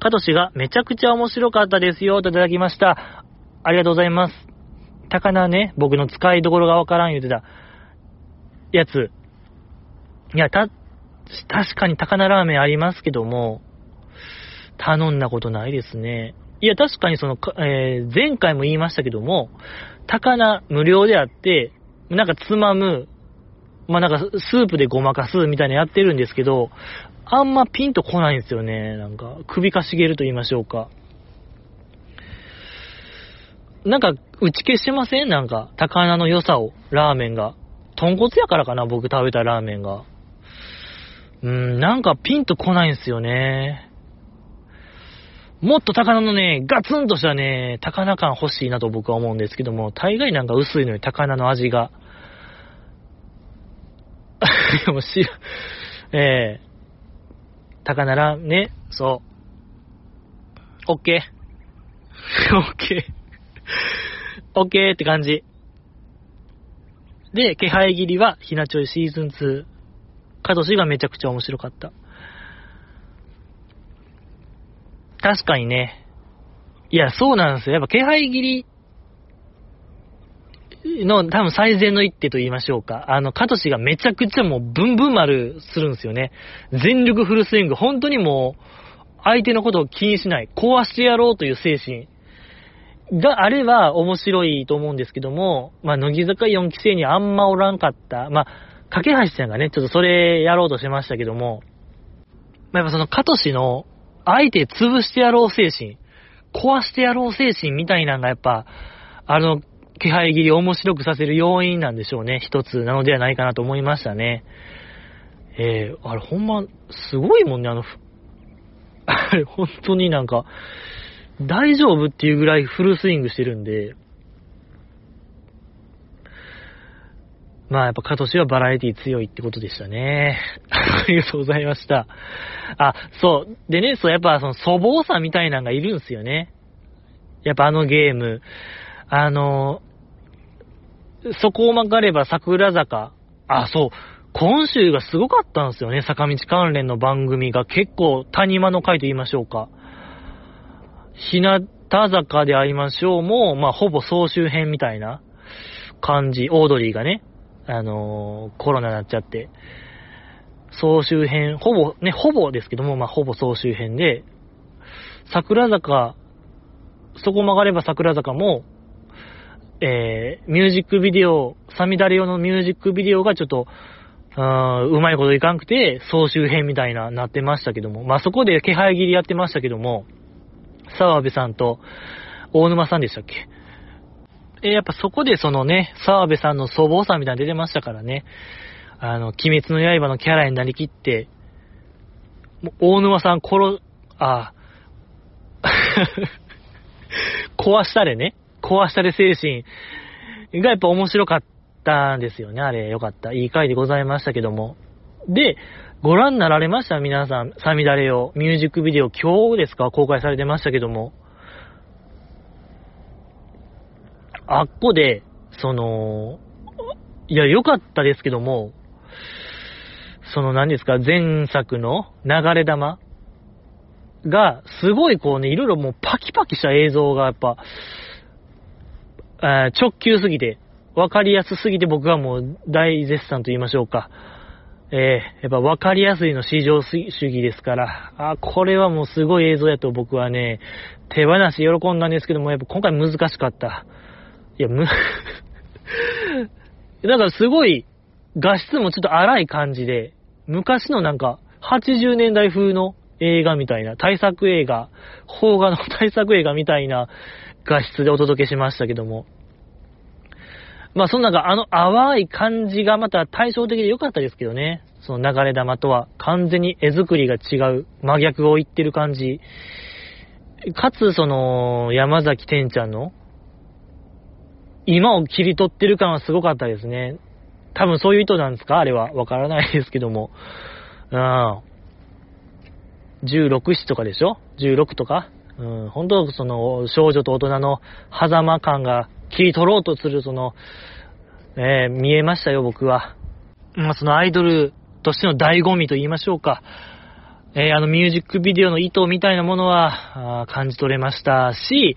カトシがめちゃくちゃ面白かったですよといただきました。ありがとうございます。高菜ね、僕の使いどころがわからん言うてたやつ、いや、た、確かに高菜ラーメンありますけども、頼んだことないですね。いや、確かにその、えー、前回も言いましたけども、高菜無料であって、なんかつまむ、まあ、なんかスープでごまかすみたいなやってるんですけど、あんまピンとこないんですよね。なんか、首かしげると言いましょうか。なんか、打ち消しません？なんか、高菜の良さを、ラーメンが。豚骨やからかな僕食べたラーメンが。うーん、なんかピンとこないんですよね。もっと高菜のね、ガツンとしたね、高菜感欲しいなと僕は思うんですけども、大概なんか薄いのに高菜の味が。もし、ええー、高菜ら、ね、そう。オッケー。オッケー。オッケーって感じ。で、気配切りは、ひなちょいシーズン2。カトシがめちゃくちゃ面白かった。確かにね。いや、そうなんですよ。やっぱ気配切りの多分最善の一手と言いましょうか。あの、カトシがめちゃくちゃもうブンブン丸するんですよね。全力フルスイング。本当にもう、相手のことを気にしない。壊してやろうという精神。があれば面白いと思うんですけども、まあ、乃木坂4期生にあんまおらんかった。まあ、架橋さんがね、ちょっとそれやろうとしましたけども、まあ、やっぱその、カトシの、相手潰してやろう精神、壊してやろう精神みたいなのがやっぱ、あの、気配切り面白くさせる要因なんでしょうね。一つなのではないかなと思いましたね。えー、あれほんま、すごいもんね、あの、あれ本当になんか、大丈夫っていうぐらいフルスイングしてるんで、まあやっぱカトシはバラエティ強いってことでしたね。ありがとうございました。あ、そう。でね、そう、やっぱその粗暴さみたいなのがいるんすよね。やっぱあのゲーム。あの、そこを曲がれば桜坂。あ、そう。今週がすごかったんですよね。坂道関連の番組が結構谷間の回と言いましょうか。日向坂で会いましょうも、まあ、ほぼ総集編みたいな感じ。オードリーがね、あのー、コロナになっちゃって、総集編、ほぼ、ね、ほぼですけども、まあ、ほぼ総集編で、桜坂、そこ曲がれば桜坂も、えー、ミュージックビデオ、サミダレ用のミュージックビデオがちょっと、うまいこといかんくて、総集編みたいな、なってましたけども、まあ、そこで気配切りやってましたけども、沢部さんと、大沼さんでしたっけ？えやっぱそこでそのね、沢部さんの祖母さんみたいなの出てましたからね、あの、鬼滅の刃のキャラになりきって、大沼さん殺、あ、壊したれね、壊したれ精神がやっぱ面白かったんですよね、あれ。よかった。いい回でございましたけども。で、ご覧になられました？皆さん、サミダレを。ミュージックビデオ今日ですか？公開されてましたけども。あっこで、その、いや、良かったですけども、その何ですか、前作の流れ玉が、すごいこうね、いろいろもうパキパキした映像がやっぱ、直球すぎて、わかりやすすぎて僕はもう大絶賛と言いましょうか。えー、やっぱ分かりやすいの市場主義ですから、あ、これはもうすごい映像やと僕はね、手放し喜んだんですけども、やっぱ今回難しかった。いや、む だからすごい画質もちょっと荒い感じで、昔のなんか80年代風の映画みたいな、対策映画、邦画の対策映画みたいな画質でお届けしましたけども、まあそのなかあの淡い感じがまた対照的で良かったですけどね。その流れ玉とは完全に絵作りが違う、真逆を言ってる感じ。かつその山崎天ちゃんの今を切り取ってる感はすごかったですね。多分そういう意図なんですか？あれは。わからないですけども。うん。16、7とかでしょ ?16 とか？うん、本当はその少女と大人の狭間感が切り取ろうとする、その、えー、見えましたよ、僕は。まあ、そのアイドルとしての醍醐味と言いましょうか。えー、あのミュージックビデオの意図みたいなものは、感じ取れましたし、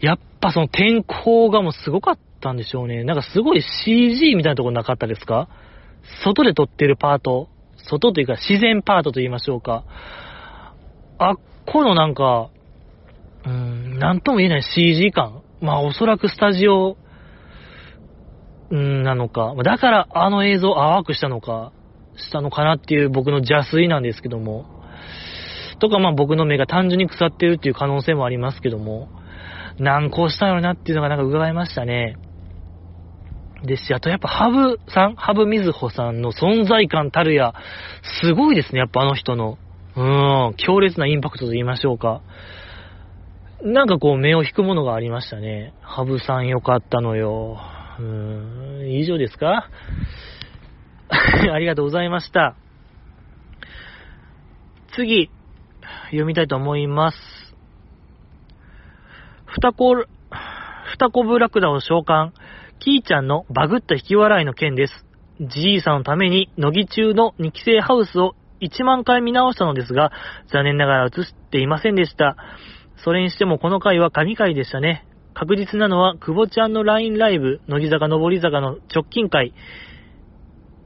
やっぱその天候がもうすごかったんでしょうね。なんかすごい CG みたいなとこなかったですか？外で撮ってるパート、外というか自然パートと言いましょうか。あっこのなんか、うん、なんとも言えない CG 感。まあおそらくスタジオ、んなのか。だからあの映像淡くしたのか、したのかなっていう僕の邪推なんですけども。とかまあ僕の目が単純に腐ってるっていう可能性もありますけども。難航したよなっていうのがなんか伺いましたね。ですし、あとやっぱハブさん、ハブみずほさんの存在感たるや、すごいですね、やっぱあの人の。うん、強烈なインパクトと言いましょうか。なんかこう目を引くものがありましたね。ハブさんよかったのよ。うーん、以上ですか？ありがとうございました。次、読みたいと思います。ふたこ、ふたこぶラクダを召喚。キーちゃんのバグった引き笑いの件です。じいさんのために、乃木中の2期生ハウスを1万回見直したのですが、残念ながら映っていませんでした。それにしてもこの回は神回でしたね。確実なのは、久保ちゃんの LINE ライブ、乃木坂上り坂の直近回、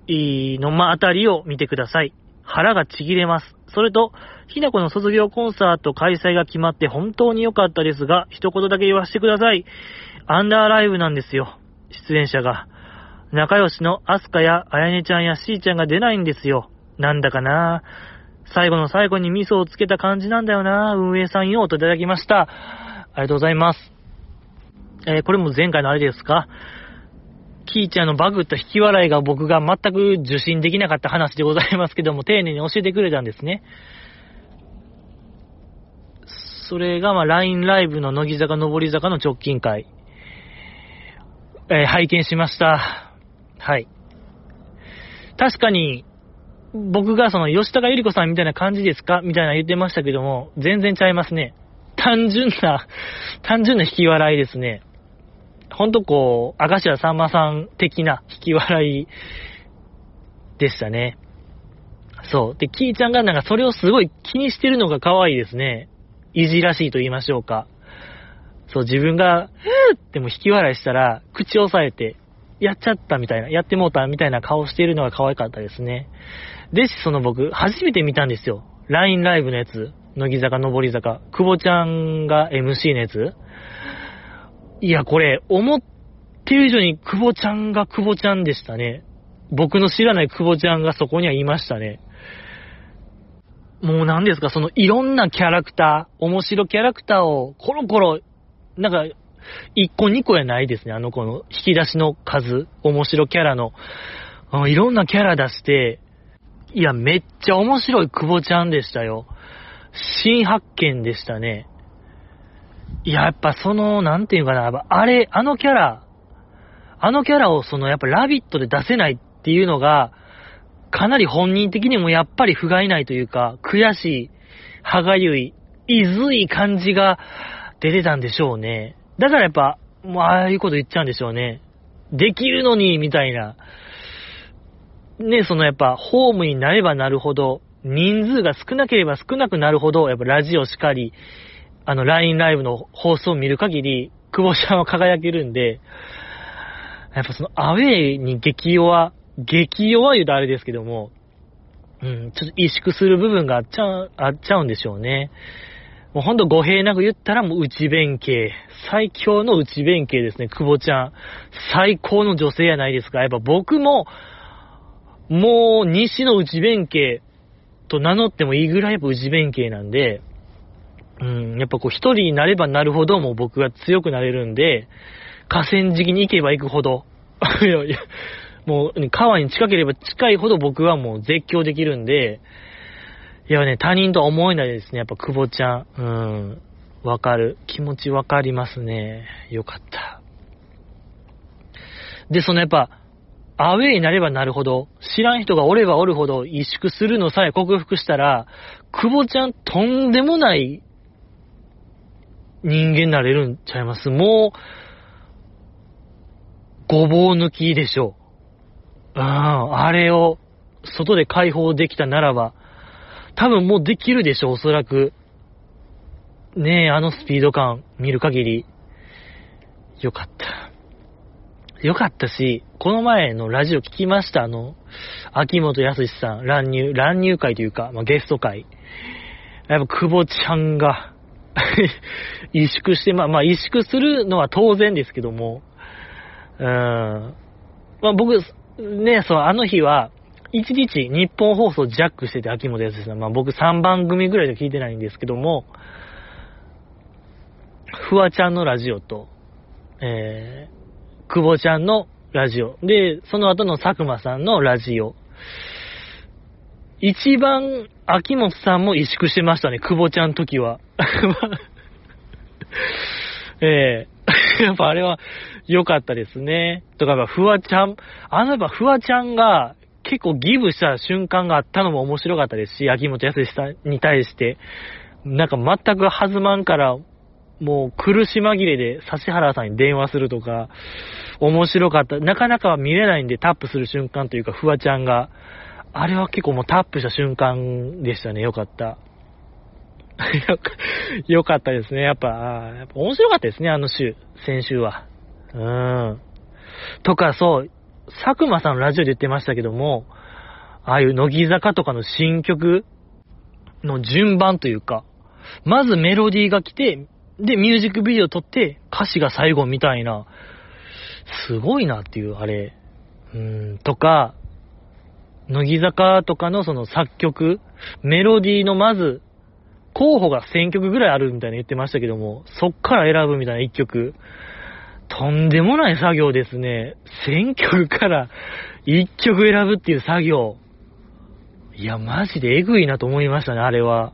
のまあたりを見てください。腹がちぎれます。それと、ひなこの卒業コンサート開催が決まって本当に良かったですが、一言だけ言わせてください。アンダーライブなんですよ。出演者が。仲良しのアスカやあやねちゃんやしーちゃんが出ないんですよ。なんだかな最後の最後に味噌をつけた感じなんだよな運営さんよといただきました。ありがとうございます。えー、これも前回のあれですか？キーちゃんのバグった引き笑いが僕が全く受信できなかった話でございますけども、丁寧に教えてくれたんですね。それが、ま LINE ライブの乃木坂上り坂の直近会。えー、拝見しました。はい。確かに、僕がその吉高由里子さんみたいな感じですか？みたいな言ってましたけども、全然ちゃいますね。単純な、単純な引き笑いですね。ほんとこう、明石家さんまさん的な引き笑いでしたね。そう。で、キーちゃんがなんかそれをすごい気にしてるのが可愛いですね。いじらしいと言いましょうか。そう、自分が、ふーっても引き笑いしたら、口を押さえて、やっちゃったみたいな、やってもうたみたいな顔してるのが可愛かったですね。で、その僕、初めて見たんですよ。LINE ライブのやつ。乃木坂、上り坂。久保ちゃんが MC のやつ。いや、これ、思ってる以上に久保ちゃんが久保ちゃんでしたね。僕の知らない久保ちゃんがそこにはいましたね。もう何ですか、そのいろんなキャラクター、面白キャラクターをコロコロ、なんか、1個2個やないですね、あの子の引き出しの数、面白キャラの。いろんなキャラ出して、いや、めっちゃ面白い久保ちゃんでしたよ。新発見でしたね。いや、やっぱその、なんていうかな、あれ、あのキャラ、あのキャラをその、やっぱラビットで出せないっていうのが、かなり本人的にもやっぱり不甲斐ないというか、悔しい、歯がゆい、いずい感じが出てたんでしょうね。だからやっぱ、もうああいうこと言っちゃうんでしょうね。できるのに、みたいな。ね、そのやっぱ、ホームになればなるほど、人数が少なければ少なくなるほど、やっぱラジオしかり、あの、LINE ライブの放送を見る限り、久保ちゃんは輝けるんで、やっぱそのアウェイに激弱激弱言うとあれですけども、うん、ちょっと萎縮する部分があっちゃう、あっちゃうんでしょうね。もうほんと語弊なく言ったらもう内弁慶。最強の内弁慶ですね、久保ちゃん。最高の女性やないですか。やっぱ僕も、もう西の内弁慶と名乗ってもいいぐらいやっぱ内弁慶なんで、うん、やっぱこう一人になればなるほどもう僕が強くなれるんで、河川敷に行けば行くほど、いやいや、もう、川に近ければ近いほど僕はもう絶叫できるんで、いやね、他人とは思えないですね。やっぱ久保ちゃん。うん。わかる。気持ちわかりますね。よかった。で、そのやっぱ、アウェイになればなるほど、知らん人がおればおるほど萎縮するのさえ克服したら、久保ちゃんとんでもない人間になれるんちゃいます？もう、ごぼう抜きでしょう。うん、あれを外で解放できたならば、多分もうできるでしょう、おそらく。ねえ、あのスピード感見る限り。よかった。よかったし、この前のラジオ聞きました、あの、秋元康さん、乱入、乱入会というか、まあ、ゲスト会。やっぱ、久保ちゃんが 萎縮して、まあ、まあ、萎縮するのは当然ですけども、うん。まあ、僕、ね、そう、あの日は、一日日本放送ジャックしてて、秋元康さん。まあ僕3番組ぐらいで聞いてないんですけども、フワちゃんのラジオと、えー、久保ちゃんのラジオ。で、その後の佐久間さんのラジオ。一番、秋元さんも萎縮してましたね、久保ちゃん時は。ええー、やっぱあれは、良かったですね。とか、フワちゃん、あのやっぱフワちゃんが結構ギブした瞬間があったのも面白かったですし、秋元康さんに対して、なんか全く弾まんから、もう苦し紛れで指原さんに電話するとか、面白かった。なかなかは見れないんでタップする瞬間というか、フワちゃんが、あれは結構もうタップした瞬間でしたね。よかった。よかったですね。やっぱ、やっぱ面白かったですね、あの週、先週は。うん。とか、そう、佐久間さんのラジオで言ってましたけども、ああいう乃木坂とかの新曲の順番というか、まずメロディーが来て、で、ミュージックビデオ撮って歌詞が最後みたいな、すごいなっていう、あれ。うん、とか、乃木坂とかのその作曲、メロディーのまず、候補が1000曲ぐらいあるみたいな言ってましたけども、そっから選ぶみたいな1曲。とんでもない作業ですね。1000曲から1曲選ぶっていう作業。いや、マジでエグいなと思いましたね、あれは。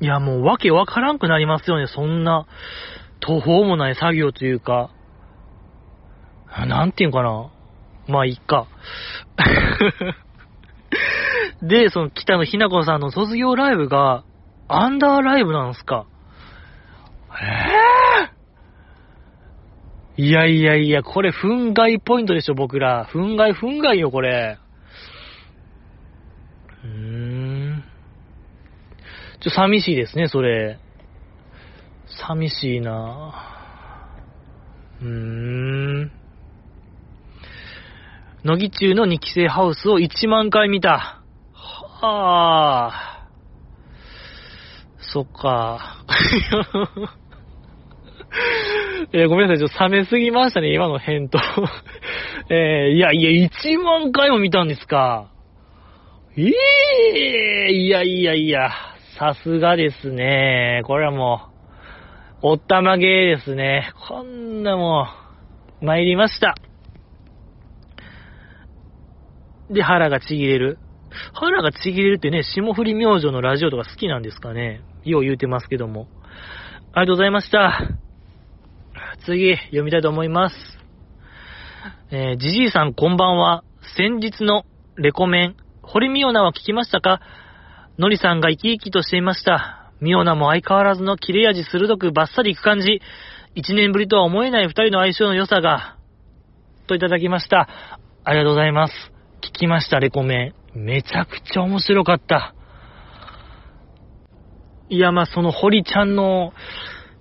いや、もうわけわからんくなりますよね、そんな途方もない作業というか。なんていうかな。まあ、いっか。で、その北野ひな子さんの卒業ライブが、アンダーライブなんすか。えぇ、ー、いやいやいや、これ、憤慨ポイントでしょ、僕ら。憤慨、憤慨よ、これ。うーん。ちょ、寂しいですね、それ。寂しいなぁうーん。乃木中の2期生ハウスを1万回見た。はあ。そっか。えーごめんなさい、ちょっと冷めすぎましたね、今の返答。えーいやいや、1万回も見たんですか。ええいやいやいや、さすがですね。これはもう、おったまげーですね。こんなもう、参りました。で、腹がちぎれる。腹がちぎれるってね、霜降り明星のラジオとか好きなんですかね。よう言うてますけども。ありがとうございました。次、読みたいと思います。えー、じじいさんこんばんは。先日のレコメン、堀美央奈は聞きましたか？のりさんが生き生きとしていました。美央奈も相変わらずの切れ味鋭くバッサリいく感じ。一年ぶりとは思えない二人の相性の良さが、といただきました。ありがとうございます。聞きました、レコメン。めちゃくちゃ面白かった。いや、まあ、その堀ちゃんの、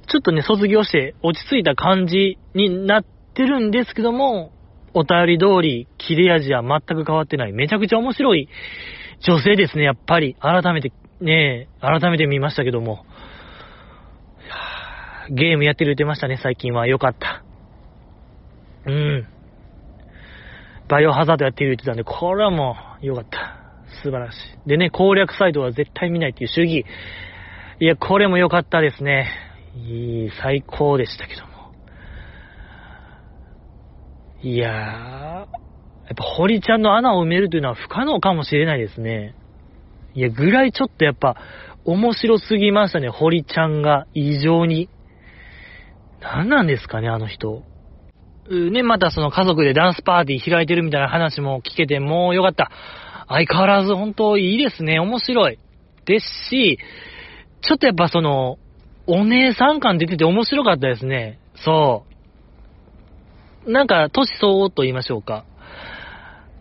ちょっとね、卒業して落ち着いた感じになってるんですけども、お便り通り、切れ味は全く変わってない。めちゃくちゃ面白い女性ですね、やっぱり。改めて、ね改めて見ましたけども。ゲームやってる言ってましたね、最近は。よかった。うん。バイオハザードやってる言ってたんで、これはもう、よかった。素晴らしい。でね、攻略サイトは絶対見ないっていう主義。いや、これも良かったですね。いい、最高でしたけども。いやー、やっぱ堀ちゃんの穴を埋めるというのは不可能かもしれないですね。いや、ぐらいちょっとやっぱ面白すぎましたね、堀ちゃんが異常に。何なんですかね、あの人。ね、またその家族でダンスパーティー開いてるみたいな話も聞けてもうよかった。相変わらず本当いいですね、面白い。ですし、ちょっとやっぱその、お姉さん感出てて面白かったですね。そう。なんか、年相応と言いましょうか。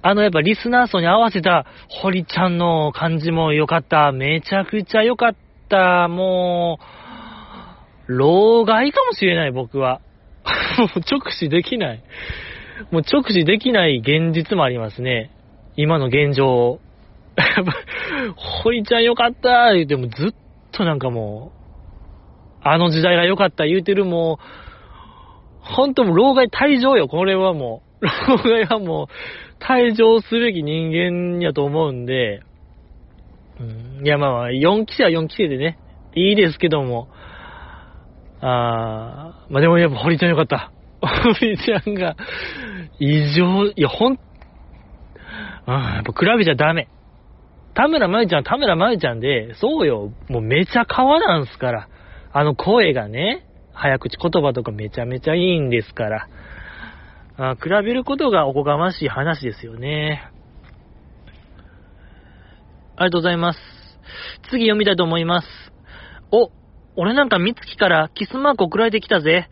あの、やっぱリスナー層に合わせた、堀ちゃんの感じも良かった。めちゃくちゃ良かった。もう、老害かもしれない、僕は。もう直視できない。もう直視できない現実もありますね。今の現状を。やっぱ、堀ちゃん良かった言うてもずっとなんかもう、あの時代が良かった言うてるもう、本当もう老害退場よ、これはもう。老害はもう、退場すべき人間やと思うんで、うん、いやまあ、4期生は4期生でね、いいですけども、あー、まあでもやっぱ堀ちゃんよかった。堀ちゃんが、異常、いやほん、あーやっぱ比べちゃダメ。田村まゆちゃん田村まゆちゃんで、そうよ、もうめちゃ川なんすから。あの声がね、早口言葉とかめちゃめちゃいいんですから。あ比べることがおこがましい話ですよね。ありがとうございます。次読みたいと思います。お、俺なんかみつきからキスマーク送られてきたぜ。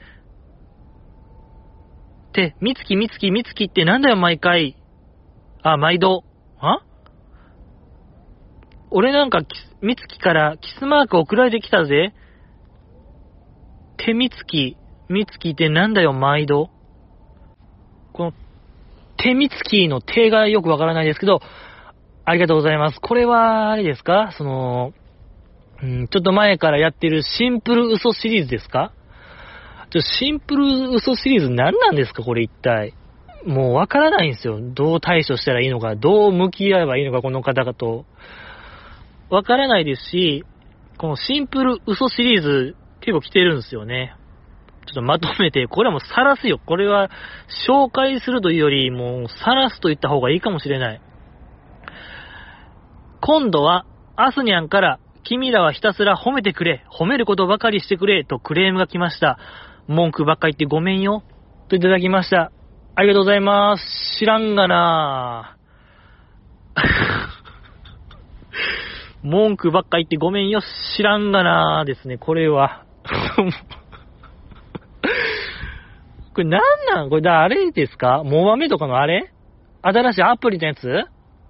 って、みつきみつきみつきってなんだよ毎回。あ、毎度。は俺なんか、みつきからキスマーク送られてきたぜ。手みつき、みつきってなんだよ毎度。この、手みつきの手がよくわからないですけど、ありがとうございます。これは、あれですか？その、うん、ちょっと前からやってるシンプル嘘シリーズですか？ちょシンプル嘘シリーズ何なんですか？これ一体。もうわからないんですよ。どう対処したらいいのか、どう向き合えばいいのか、この方々と。わからないですし、このシンプル嘘シリーズ結構来てるんですよね。ちょっとまとめて、これはもう晒すよ。これは紹介するというより、もう晒すと言った方がいいかもしれない。今度は、アスニャンから、君らはひたすら褒めてくれ、褒めることばかりしてくれ、とクレームが来ました。文句ばっか言ってごめんよ、といただきました。ありがとうございます。知らんがな 文句ばっか言ってごめんよ、知らんがなですね、これは。これなんなん？これだ、あれですか？モバメとかのあれ？新しいアプリのやつ？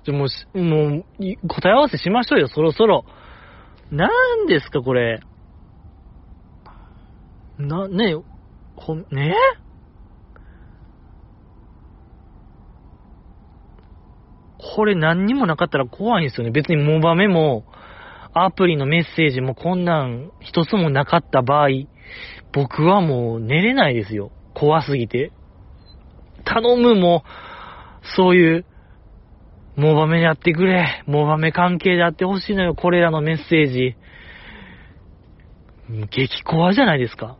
ちょもう、もう、答え合わせしましょうよ、そろそろ。なんですか、これ？な、ねほん、ねこれ何にもなかったら怖いんですよね。別にモバメも、アプリのメッセージもこんなん一つもなかった場合、僕はもう寝れないですよ。怖すぎて。頼むも、そういう、モバメでやってくれ。モバメ関係であってほしいのよ。これらのメッセージ。激怖じゃないですか。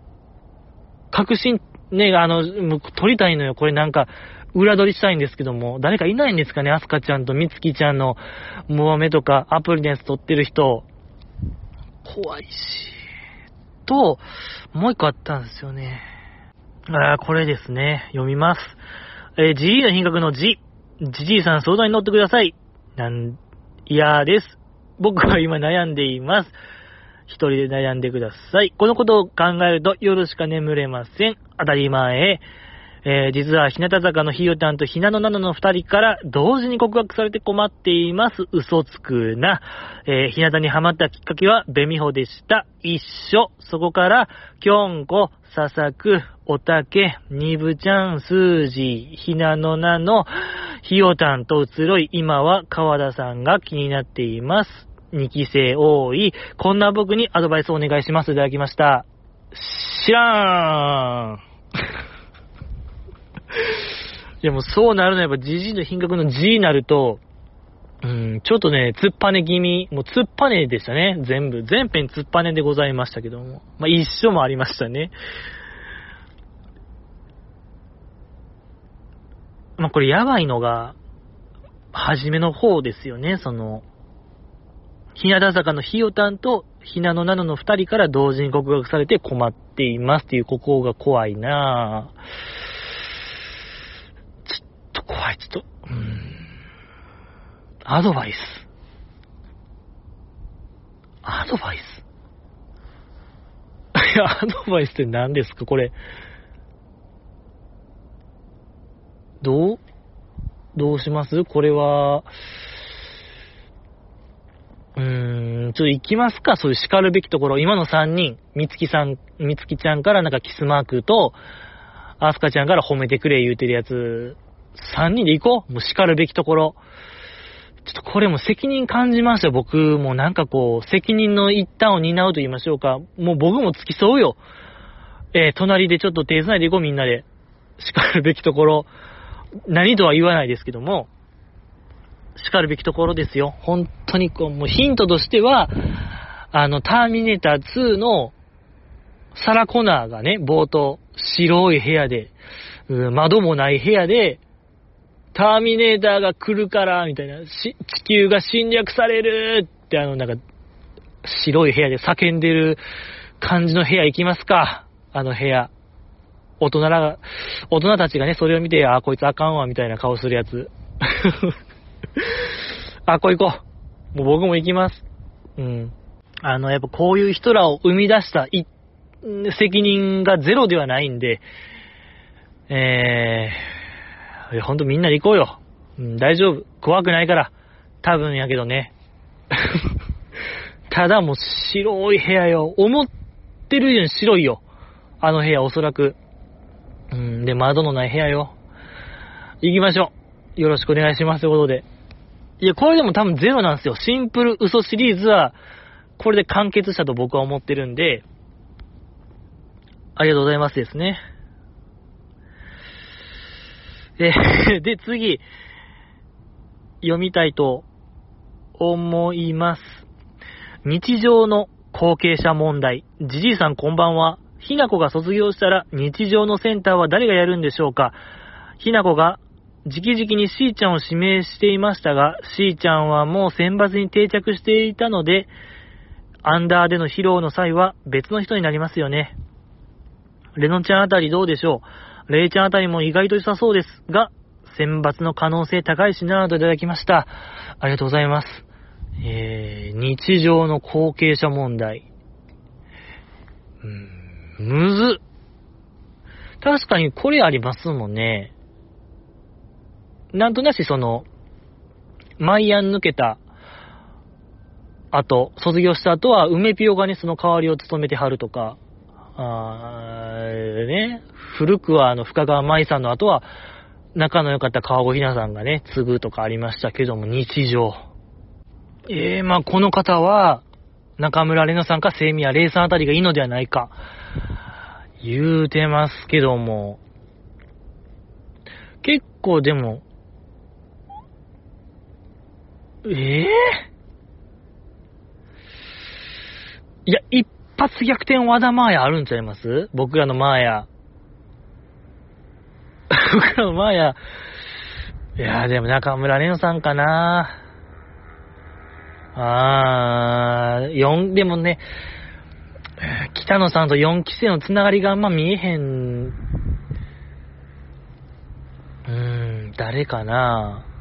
確信、ね、あの、撮りたいのよ。これなんか、裏取りしたいんですけども、誰かいないんですかね？アスカちゃんとミツキちゃんのモアメとかアプリのやつ撮ってる人。怖いし。と、もう一個あったんですよね。あこれですね。読みます。えー、じいの品格の G。じじいさん相談に乗ってください。なん、嫌です。僕は今悩んでいます。一人で悩んでください。このことを考えると夜しか眠れません。当たり前。えー、実は日向坂のひよたんとひなのなのの二人から同時に告白されて困っています。嘘つくな。えー、日向にハマったきっかけはベミホでした。一緒。そこから、きょんこ、ささく、おたけ、にぶちゃん、すーじ、ひなのなの、ひよたんと移ろい、今は川田さんが気になっています。二期生多い。こんな僕にアドバイスをお願いします。いただきました。知らーん。いやもうそうなるのやっぱ GG の品格の G になると、うん、ちょっとね、突っぱね気味、もう突っぱねでしたね、全部。全編突っぱねでございましたけども。まあ一緒もありましたね。まあこれやばいのが、初めの方ですよね、その、ひなた坂のひよたんとひなのなのの二人から同時に告白されて困っていますっていうここが怖いなぁ。怖い、ちょっと、うん。アドバイス。アドバイス？いや、アドバイスって何ですか？これ。どう？どうします？これは、うーん、ちょっと行きますか？そういう叱るべきところ。今の3人、みつきさん、みつきちゃんからなんかキスマークと、アスカちゃんから褒めてくれ言うてるやつ。3人で行こう。もう叱るべきところ。ちょっとこれも責任感じましたよ。僕もなんかこう、責任の一端を担うと言いましょうか。もう僕も付き添うよ。えー、隣でちょっと手繋いでいこうみんなで。叱るべきところ。何とは言わないですけども、叱るべきところですよ。本当にこう、もうヒントとしては、あの、ターミネーター2のサラコナーがね、冒頭、白い部屋で、窓もない部屋で、ターミネーターが来るから、みたいな、地球が侵略されるって、あの、なんか、白い部屋で叫んでる感じの部屋行きますか。あの部屋。大人らが、大人たちがね、それを見て、あ、こいつあかんわ、みたいな顔するやつ。あ、こう行こう。もう僕も行きます。うん。あの、やっぱこういう人らを生み出したい、責任がゼロではないんで、えー、いや、ほんとみんなで行こうよ。うん、大丈夫。怖くないから。多分やけどね。ただもう白い部屋よ。思ってるより白いよ。あの部屋おそらく。うん、で、窓のない部屋よ。行きましょう。よろしくお願いしますということで。いや、これでも多分ゼロなんですよ。シンプル嘘シリーズは、これで完結したと僕は思ってるんで、ありがとうございますですね。え で、次、読みたいと思います。日常の後継者問題。じじいさんこんばんは。ひなこが卒業したら日常のセンターは誰がやるんでしょうかひなこが直々にしーちゃんを指名していましたが、しーちゃんはもう選抜に定着していたので、アンダーでの披露の際は別の人になりますよね。レノちゃんあたりどうでしょうレイちゃんあたりも意外と良さそうですが、選抜の可能性高いしなぁといただきました。ありがとうございます。えー、日常の後継者問題。うん、むず確かにこれありますもんね。なんとなしその、マイアン抜けた後、卒業した後は、梅ピオがね、その代わりを務めてはるとか、あーね、古くはあの、深川舞さんの後は、仲の良かった川越ひなさんがね、継ぐとかありましたけども、日常。ええー、まあこの方は、中村玲奈さんか聖宮玲さんあたりがいいのではないか、言うてますけども、結構でも、ええー？いや、一発逆転和田マーヤあるんちゃいます？僕らのマーヤ。僕らのマーヤ。いやーでも中村玲奈さんかなあー、4、でもね、北野さんと4期生のつながりがあんま見えへん。うーん、誰かなぁ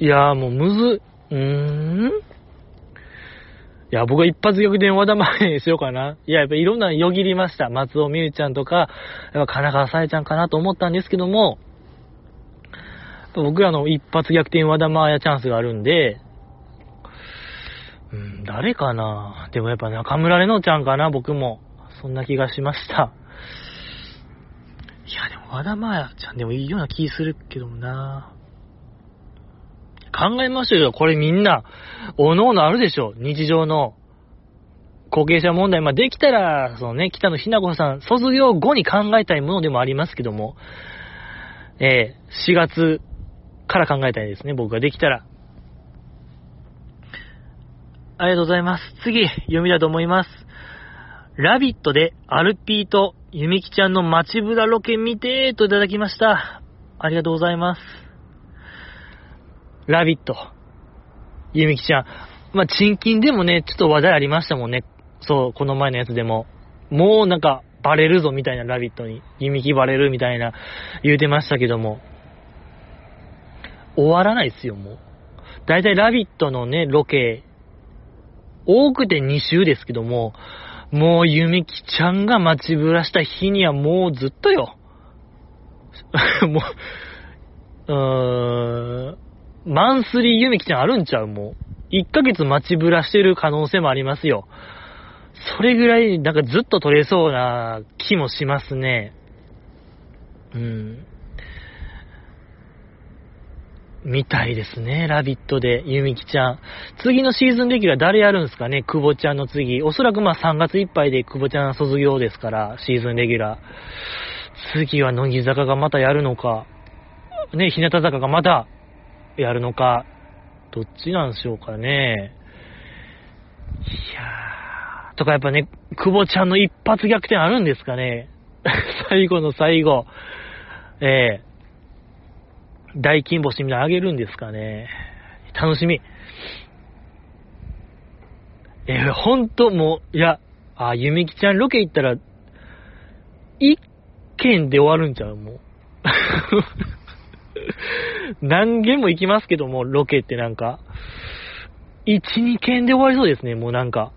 いやーもうむずい、うーん？いや、僕は一発逆転和田前にしようかな。いや、やっぱいろんなよぎりました。松尾美優ちゃんとか、やっぱ金川さえちゃんかなと思ったんですけども、僕らの一発逆転和田マーヤチャンスがあるんで、うん、誰かなでもやっぱ中村れのちゃんかな僕も。そんな気がしました。いや、でも和田マーヤちゃんでもいいような気するけどもな考えましょうよ。これみんな、おのおのあるでしょ。日常の後継者問題。まあ、できたら、そのね、北野ひな子さん、卒業後に考えたいものでもありますけども、えー、4月から考えたいですね、僕ができたら。ありがとうございます。次、読みだと思います。ラビットでアルピーとユミキちゃんの街ぶらロケ見てーといただきました。ありがとうございます。ラビット、ゆみきちゃん。まあ、チンキンでもね、ちょっと話題ありましたもんね。そう、この前のやつでも。もうなんか、バレるぞみたいな、ラビットに。ゆみきバレるみたいな、言うてましたけども。終わらないっすよ、もう。だいたいラビットのね、ロケ、多くて2週ですけども、もうゆみきちゃんが待ちぶらした日にはもうずっとよ。もう、うーん、マンスリーユミキちゃんあるんちゃう？もう。1ヶ月待ちぶらしてる可能性もありますよ。それぐらい、なんかずっと取れそうな気もしますね。うん。みたいですね、ラビットで、ゆみきちゃん。次のシーズンレギュラー誰やるんですかね、久保ちゃんの次。おそらくまあ3月いっぱいで久保ちゃん卒業ですから、シーズンレギュラー。次は乃木坂がまたやるのか。ね、日向坂がまたやるのか、どっちなんでしょうかね。いやー、とかやっぱね、久保ちゃんの一発逆転あるんですかね。最後の最後、えー、大金星みたいなあげるんですかね。楽しみ。えー、ほんともう、いや、あ、ゆみきちゃんロケ行ったら、一件で終わるんちゃうもう。何軒も行きますけども、ロケってなんか、1、2軒で終わりそうですね、もうなんか、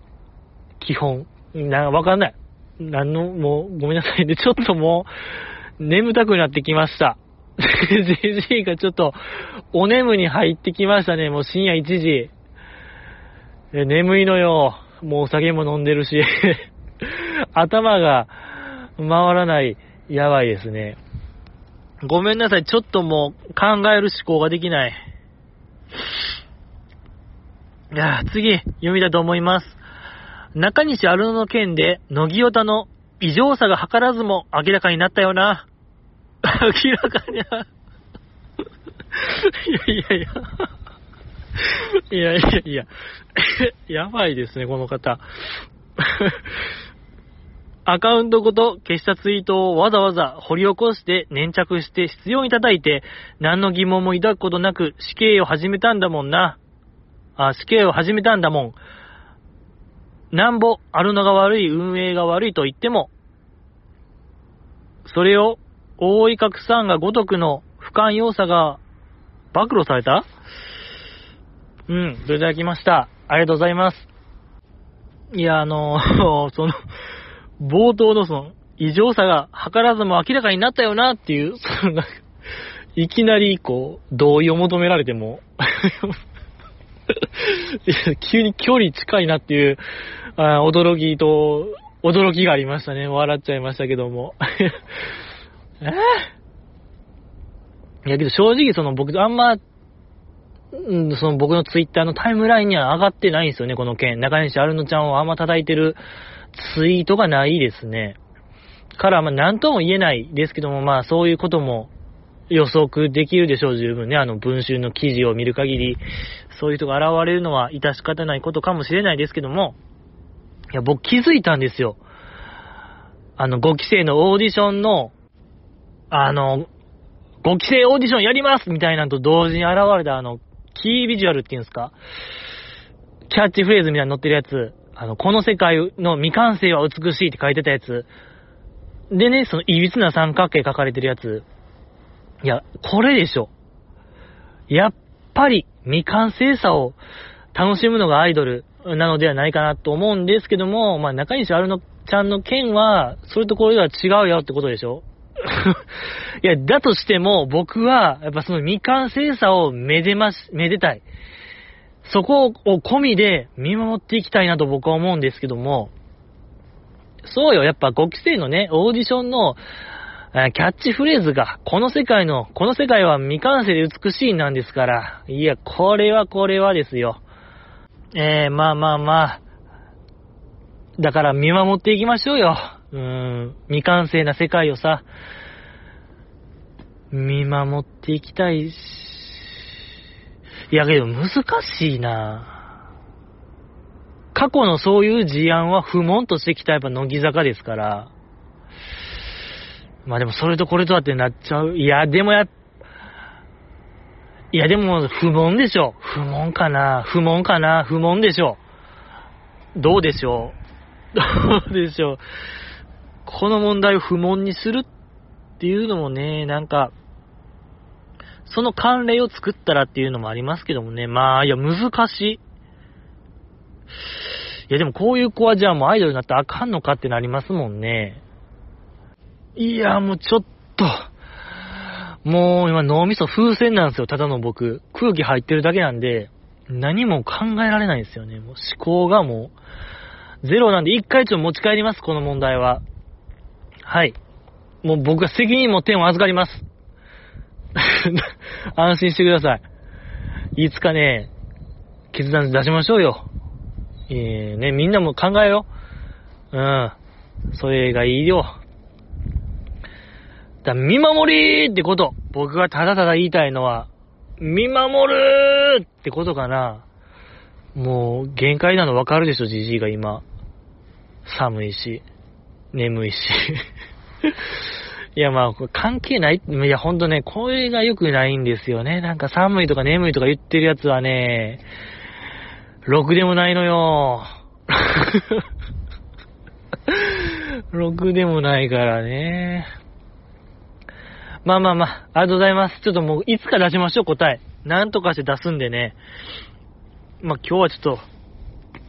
基本。な、わかんない。なんの、もう、ごめんなさいね。ちょっともう、眠たくなってきました。JJ がちょっと、お眠に入ってきましたね。もう深夜1時。え眠いのよ。もうお酒も飲んでるし。頭が回らない。やばいですね。ごめんなさい。ちょっともう考える思考ができない。いや次、読みだと思います。中西アルノの件で、乃木オタの異常さが図らずも明らかになったよな。明らかにいやいやいや。いやいやいや。やばいですね、この方。アカウントごと消したツイートをわざわざ掘り起こして粘着して必要に叩いて何の疑問も抱くことなく死刑を始めたんだもんな。あ、死刑を始めたんだもん。なんぼあるのが悪い、運営が悪いと言っても、それを覆い隠さんがごとくの不寛容さが暴露された？うん、いただきました。ありがとうございます。いや、あの、その、冒頭のその、異常さが図らずも明らかになったよなっていう、そ のいきなり、こう、同意を求められても、急に距離近いなっていう、あ驚きと、驚きがありましたね。笑っちゃいましたけども。えー？いやけど正直その僕あんま、んその僕のツイッターのタイムラインには上がってないんですよね、この件。中西アルノちゃんをあんま叩いてるツイートがないですね。から、まあ、なんとも言えないですけども、まあ、そういうことも予測できるでしょう、十分ね。あの、文集の記事を見る限り、そういう人が現れるのは致し方ないことかもしれないですけども、いや、僕気づいたんですよ。あの、5期生のオーディションの、あの、5期生オーディションやりますみたいなのと同時に現れたあの、キービジュアルっていうんですか？キャッチフレーズみたいに載ってるやつ、あの、この世界の未完成は美しいって書いてたやつ、でね、その、いびつな三角形書かれてるやつ、いや、これでしょ。やっぱり未完成さを楽しむのがアイドルなのではないかなと思うんですけども、まあ、中西あるのちゃんの件は、それとこれでは違うよってことでしょ いや、だとしても、僕は、やっぱその未完成さをめでまし、めでたい。そこを込みで見守っていきたいなと僕は思うんですけども、そうよ、やっぱ5期生のね、オーディションの、キャッチフレーズが、この世界の、この世界は未完成で美しいなんですから、いや、これはこれはですよ。えー、まあまあまあ、だから見守っていきましょうよ。うーん、未完成な世界をさ、見守っていきたいし、いやけど難しいな過去のそういう事案は不問としてきたやっぱ乃木坂ですから、まあでもそれとこれとはってなっちゃう。いや、でもやいやでも不問でしょ。不問かな不問かな不問でしょ。どうでしょうどうでしょう。この問題を不問にするっていうのもね、なんか、その慣例を作ったらっていうのもありますけどもね。まあ、いや、難しい。いや、でもこういう子はじゃあもうアイドルになったらあかんのかってなりますもんね。いや、もうちょっと、もう今脳みそ風船なんですよ、ただの僕。空気入ってるだけなんで、何も考えられないんですよね。もう思考がもう、ゼロなんで一回ちょっと持ち帰ります、この問題は。はい。もう僕が責任も点を預かります。安心してください。いつかね、決断出しましょうよ。えー、ね、みんなも考えよう。うん。それがいいよ。だ見守りーってこと。僕がただただ言いたいのは、見守るーってことかな。もう、限界なの分かるでしょ、じじいが今。寒いし、眠いし。いや、まあ、関係ない。いや、ほんとね、これが良くないんですよね。なんか寒いとか眠いとか言ってるやつはね、ろくでもないのよ。ろくでもないからね。まあまあまあ、ありがとうございます。ちょっともう、いつか出しましょう、答え。なんとかして出すんでね。まあ今日はちょっ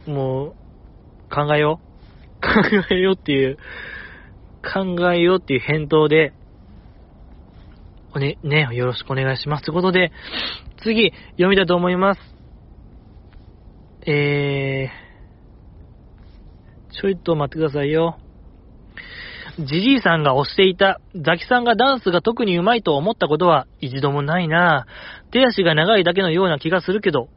と、もう、考えよう。考えようっていう、考えようっていう返答で、おね、ね、よろしくお願いします。ということで、次、読みたいと思います。えー、ちょいと待ってくださいよ。ジジイさんが推していた、ザキさんがダンスが特に上手いと思ったことは一度もないな。手足が長いだけのような気がするけど、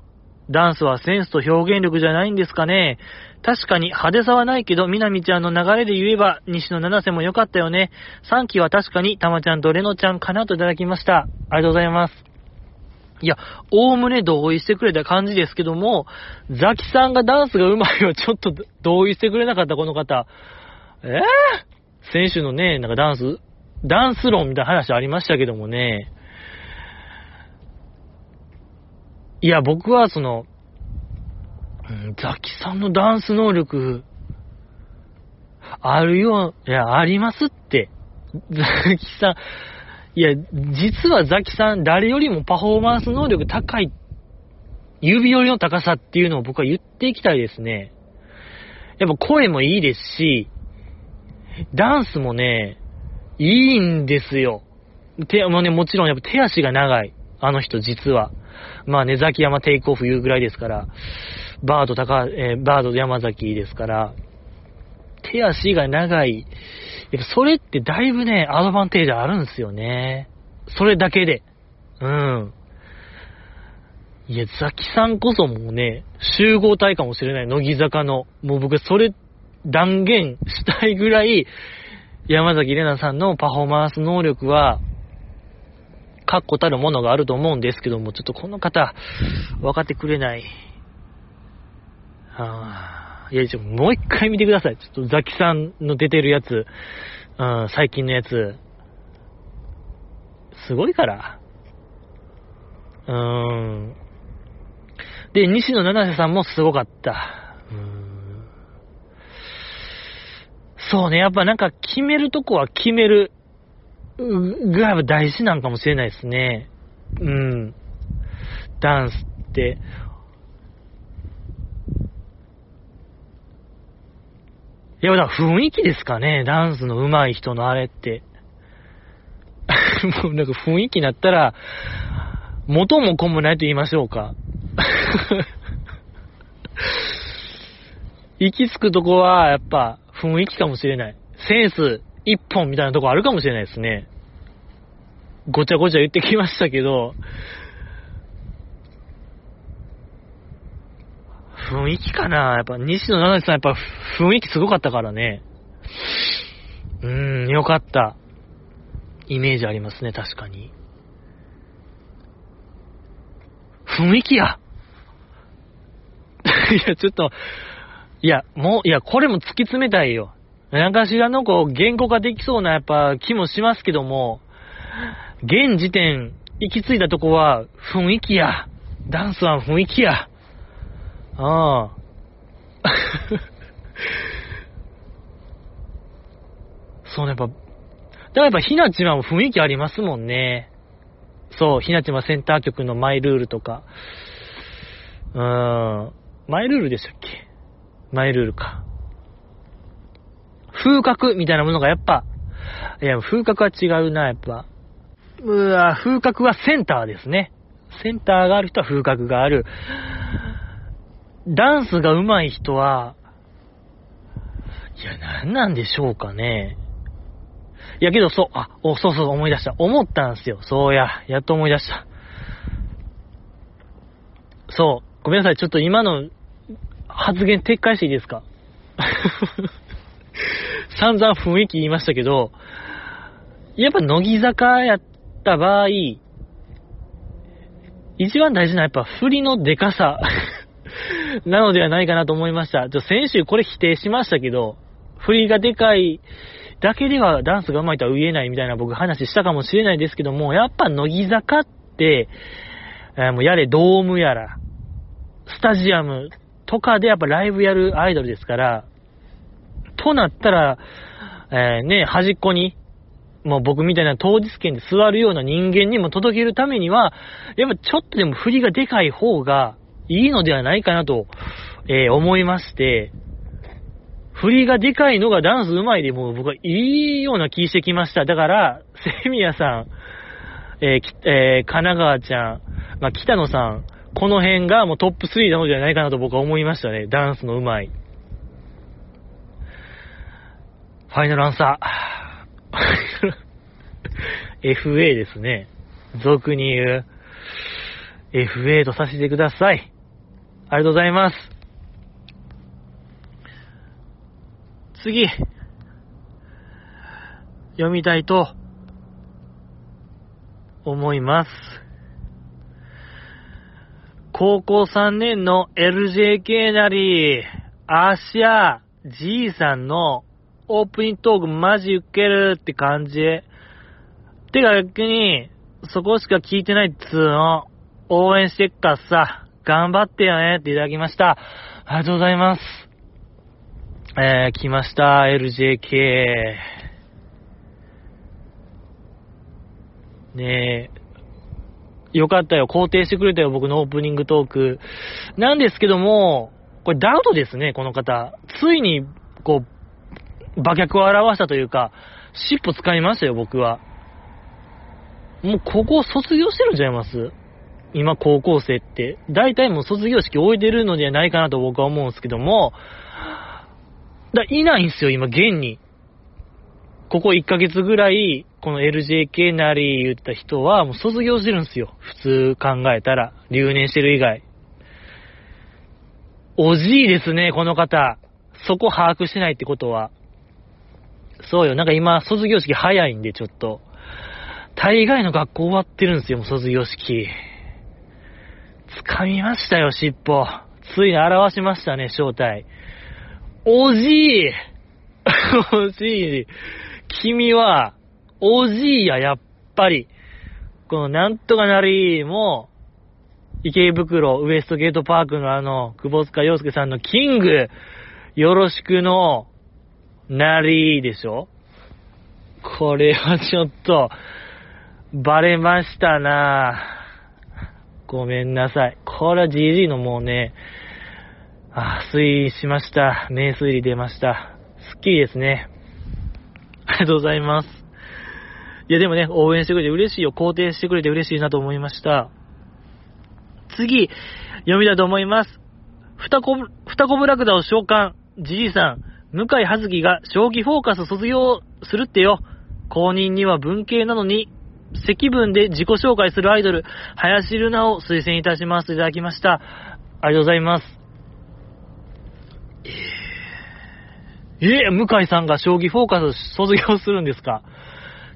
ダンスはセンスと表現力じゃないんですかね。確かに派手さはないけど、みなみちゃんの流れで言えば、西野七瀬も良かったよね。3期は確かに、たまちゃんとレノちゃんかなといただきました。ありがとうございます。いや、おおむね同意してくれた感じですけども、ザキさんがダンスが上手いは ちょっと同意してくれなかった、この方。えぇ、選手のね、なんかダンス、ダンス論みたいな話ありましたけどもね。いや、僕はその、ザキさんのダンス能力、あるよ、いや、ありますって。ザキさん、いや、実はザキさん、誰よりもパフォーマンス能力高い指折りの高さっていうのを僕は言っていきたいですね。やっぱ声もいいですし、ダンスもね、いいんですよ。手、もね、もちろんやっぱ手足が長い。あの人実は。まあね、ザキヤマテイクオフ言うぐらいですから、バード高、えー、バード山崎ですから、手足が長い。やっぱそれってだいぶね、アドバンテージあるんですよね。それだけで。うん。いや、ザキさんこそもうね、集合体かもしれない、乃木坂の。もう僕、それ、断言したいぐらい、山崎玲奈さんのパフォーマンス能力は、確固たるものがあると思うんですけども、ちょっとこの方、分かってくれない。はぁ、いや、ちょ、もう一回見てください。ちょっとザキさんの出てるやつ、うん、最近のやつ、すごいから。うーん。で、西野七瀬さんもすごかった。うーん。そうね、やっぱなんか決めるとこは決めるが大事なんかもしれないですね。うん。ダンスって。いや、だから雰囲気ですかね。ダンスの上手い人のあれって。もうなんか雰囲気になったら、元も子もないと言いましょうか。行き着くとこは、やっぱ、雰囲気かもしれない。センス一本みたいなとこあるかもしれないですね。ごちゃごちゃ言ってきましたけど、雰囲気かなやっぱ、西野七瀬さんやっぱ雰囲気すごかったからね。うーん、よかった。イメージありますね、確かに。雰囲気や。いや、ちょっと、いや、もう、いや、これも突き詰めたいよ。なんかしらのこう、言語化できそうなやっぱ気もしますけども、現時点、行き着いたとこは雰囲気や。ダンスは雰囲気や。ああ。そうね、やっぱ、だからやっぱひなちは雰囲気ありますもんね。そう、ひなちはセンター曲のマイルールとか。うーん。マイルールでしたっけ？マイルールか。風格みたいなものがやっぱ、いや、風格は違うな、やっぱ。うわ、風格はセンターですね。センターがある人は風格がある。ダンスが上手い人は、いや、なんなんでしょうかね。いやけど、そう、あ、お、そうそう、思い出した。思ったんすよ。そうや、やっと思い出した。そう、ごめんなさい。ちょっと今の発言撤回していいですか？散々雰囲気言いましたけど、やっぱ乃木坂やった場合、一番大事なやっぱ振りのデカさなのではないかなと思いました。ちょ、先週これ否定しましたけど、振りがでかいだけではダンスが上手いとは言えないみたいな僕話したかもしれないですけども、やっぱ乃木坂って、え、もうやれドームやら、スタジアムとかでやっぱライブやるアイドルですから、となったら、えー、ね、端っこに、もう僕みたいな当日券で座るような人間にも届けるためには、やっぱちょっとでも振りがでかい方がいいのではないかなと、えー、思いまして、振りがでかいのがダンス上手いでもう僕はいいような気してきました。だから、セミヤさん、えーえー、神奈川ちゃん、まあ、北野さん、この辺がもうトップ3なのではないかなと僕は思いましたね。ダンスの上手い。ファイナルアンサー。FA ですね。俗に言う。FA とさせてください。ありがとうございます。次。読みたいと思います。高校3年の LJK なり、アーシャー G さんのオープニングトークマジウケるって感じ。てか逆に、そこしか聞いてないっつうの、応援してっからさ、頑張ってよねっていただきました。ありがとうございます。えー、来ました、LJK。ねえ、よかったよ。肯定してくれたよ、僕のオープニングトーク。なんですけども、これダウトですね、この方。ついに、こう、馬脚を表したというか、尻尾使いましたよ、僕は。もうここ卒業してるんちゃいます？今高校生って。大体もう卒業式終えてるのではないかなと僕は思うんですけども、だいないんですよ、今、現に。ここ1ヶ月ぐらい、この LJK なり言った人は、もう卒業してるんですよ。普通考えたら。留年してる以外。おじいですね、この方。そこ把握してないってことは。そうよ、なんか今、卒業式早いんで、ちょっと。大概の学校終わってるんですよ、もう卒業式。掴みましたよ、尻尾。ついに表しましたね、正体。おじい おじい君は、おじいや、やっぱり。このなんとかなりも、池袋ウエストゲートパークのあの、久保塚洋介さんのキング、よろしくの、なりでしょこれはちょっと、バレましたなぁごめんなさい。これは GG のもうね、あ、推理しました。名推理出ました。スッキリですね。ありがとうございます。いやでもね、応援してくれて嬉しいよ。肯定してくれて嬉しいなと思いました。次、読みだと思います。ふたこぶ、ふたこぶラクダを召喚。じじいさん、向井葉月が将棋フォーカス卒業するってよ。公認には文系なのに、積分で自己紹介するアイドル、林ルナを推薦いたしますいただきました。ありがとうございます。えー、えー、向井さんが将棋フォーカス卒業するんですか？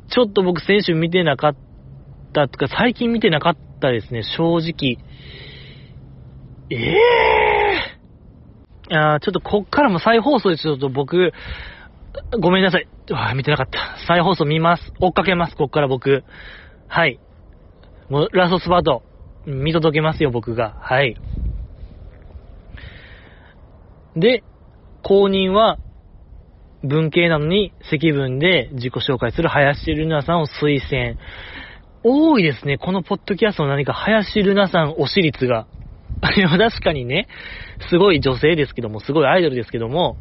ちょっと僕先週見てなかったとか、最近見てなかったですね、正直。ええー、あちょっとこっからも再放送でちょっと僕、ごめんなさい。あ見てなかった。再放送見ます。追っかけます、こっから僕。はい。もう、ラストスパート、見届けますよ、僕が。はい。で、公認は、文系なのに積分で自己紹介する林ルナさんを推薦。多いですね。このポッドキャストの何か林ルナさん推し率が。いや、確かにね、すごい女性ですけども、すごいアイドルですけども、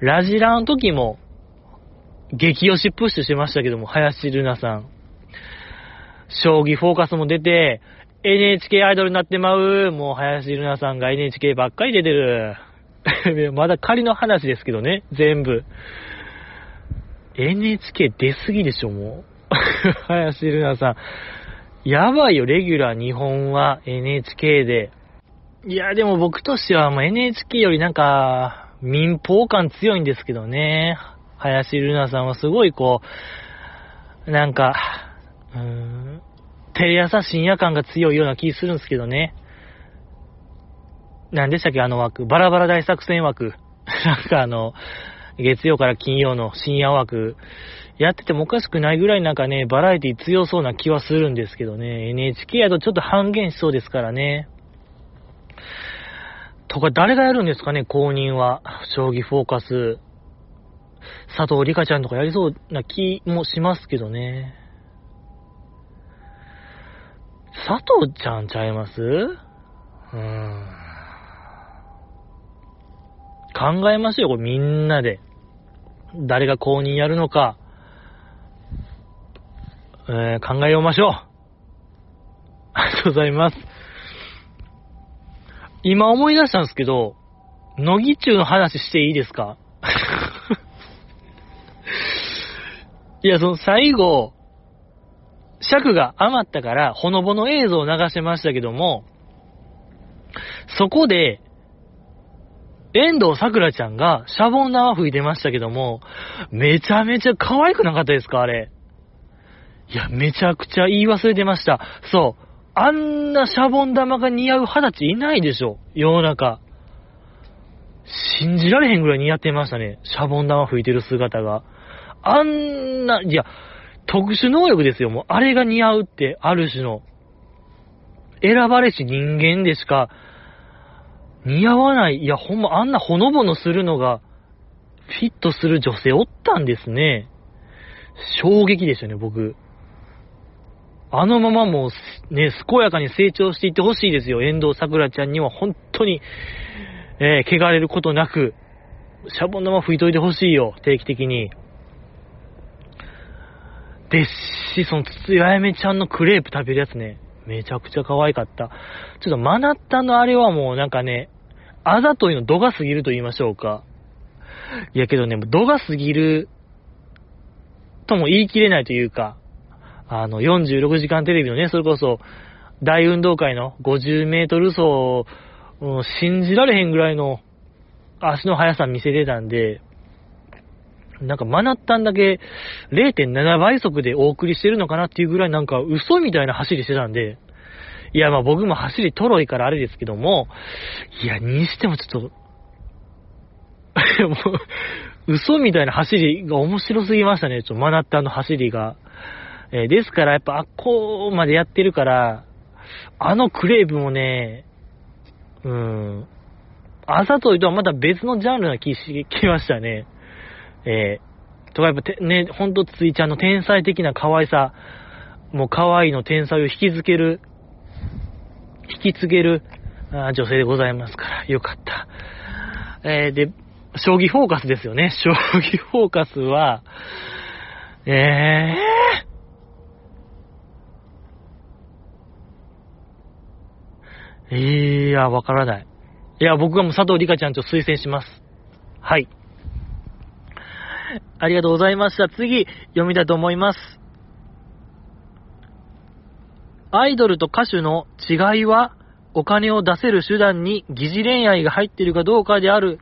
ラジラの時も、激推しプッシュしましたけども、林ルナさん。将棋フォーカスも出て、NHK アイドルになってまう。もう林ルナさんが NHK ばっかり出てる。まだ仮の話ですけどね、全部。NHK 出すぎでしょ、もう。林ルナさん。やばいよ、レギュラー日本は NHK で。いや、でも僕としてはもう NHK よりなんか、民放感強いんですけどね。林ルナさんはすごいこう、なんか、うーん、テレ朝深夜感が強いような気するんですけどね。何でしたっけ、あの枠。バラバラ大作戦枠。なんかあの、月曜から金曜の深夜枠、やっててもおかしくないぐらいなんかね、バラエティ強そうな気はするんですけどね。NHK やとちょっと半減しそうですからね。とか、誰がやるんですかね、公認は。将棋フォーカス。佐藤里香ちゃんとかやりそうな気もしますけどね。佐藤ちゃんちゃいます？うーん。考えましょうよ、これみんなで。誰が公認やるのか。えー、考えようましょう。ありがとうございます。今思い出したんですけど、乃木中の話していいですか？いや、その最後、尺が余ったから、ほのぼの映像を流してましたけども、そこで、遠藤桜ちゃんがシャボン玉吹いてましたけども、めちゃめちゃ可愛くなかったですか？あれ。いや、めちゃくちゃ言い忘れてました。そう。あんなシャボン玉が似合う二十歳いないでしょ。世の中。信じられへんぐらい似合ってましたね。シャボン玉吹いてる姿が。あんな、いや、特殊能力ですよ。もう、あれが似合うって、ある種の。選ばれし人間でしか、似合わない。いや、ほんま、あんなほのぼのするのが、フィットする女性おったんですね。衝撃でしたね、僕。あのままもう、ね、健やかに成長していってほしいですよ。遠藤桜ちゃんには本当に、えー、汚れることなく、シャボン玉拭いといてほしいよ。定期的に。ですし、その、つつややめちゃんのクレープ食べるやつね、めちゃくちゃ可愛かった。ちょっとマナッタのあれはもうなんかね、あざといの度が過ぎると言いましょうか。いやけどね、度が過ぎるとも言い切れないというか、あの、46時間テレビのね、それこそ、大運動会の50メートル走、うん、信じられへんぐらいの足の速さ見せてたんで、なんかマナッタンだけ0.7倍速でお送りしてるのかなっていうぐらいなんか嘘みたいな走りしてたんで、いやまあ僕も走りトロいからあれですけども、いや、にしてもちょっと、もう、嘘みたいな走りが面白すぎましたね、ちょっとマナッタンの走りが。えー、ですからやっぱあっこまでやってるから、あのクレープもね、うん、あざといとはまた別のジャンルな気し、きましたね。えー、とかやっぱ、ね、ほんとついちゃんの天才的な可愛さ、もう可愛いの天才を引き付ける、引き継げるあ女性でございますから、よかった。えー、で、将棋フォーカスですよね。将棋フォーカスは、えー、いや、わからない。いや、僕はもう佐藤里香ちゃんと推薦します。はい。ありがとうございました。次、読みたいと思います。アイドルと歌手の違いは、お金を出せる手段に疑似恋愛が入っているかどうかである、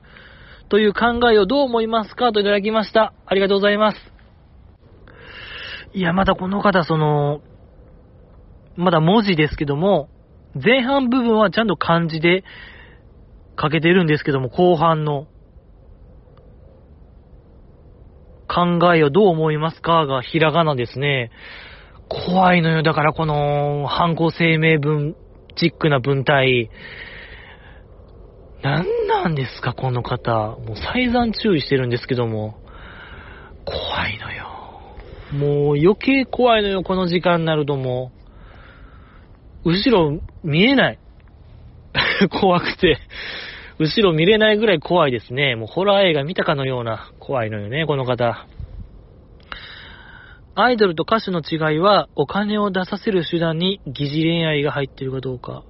という考えをどう思いますかといただきました。ありがとうございます。いや、まだこの方、その、まだ文字ですけども、前半部分はちゃんと漢字で書けてるんですけども、後半の考えをどう思いますかがひらがなですね。怖いのよ。だからこの、犯行声明文チックな文体。何なんですか、この方。もう再三注意してるんですけども。怖いのよ。もう余計怖いのよ、この時間になるともう。後ろ見えない。怖くて。後ろ見れないぐらい怖いですね。もうホラー映画見たかのような怖いのよね、この方。アイドルと歌手の違いは、お金を出させる手段に疑似恋愛が入ってるかどうか。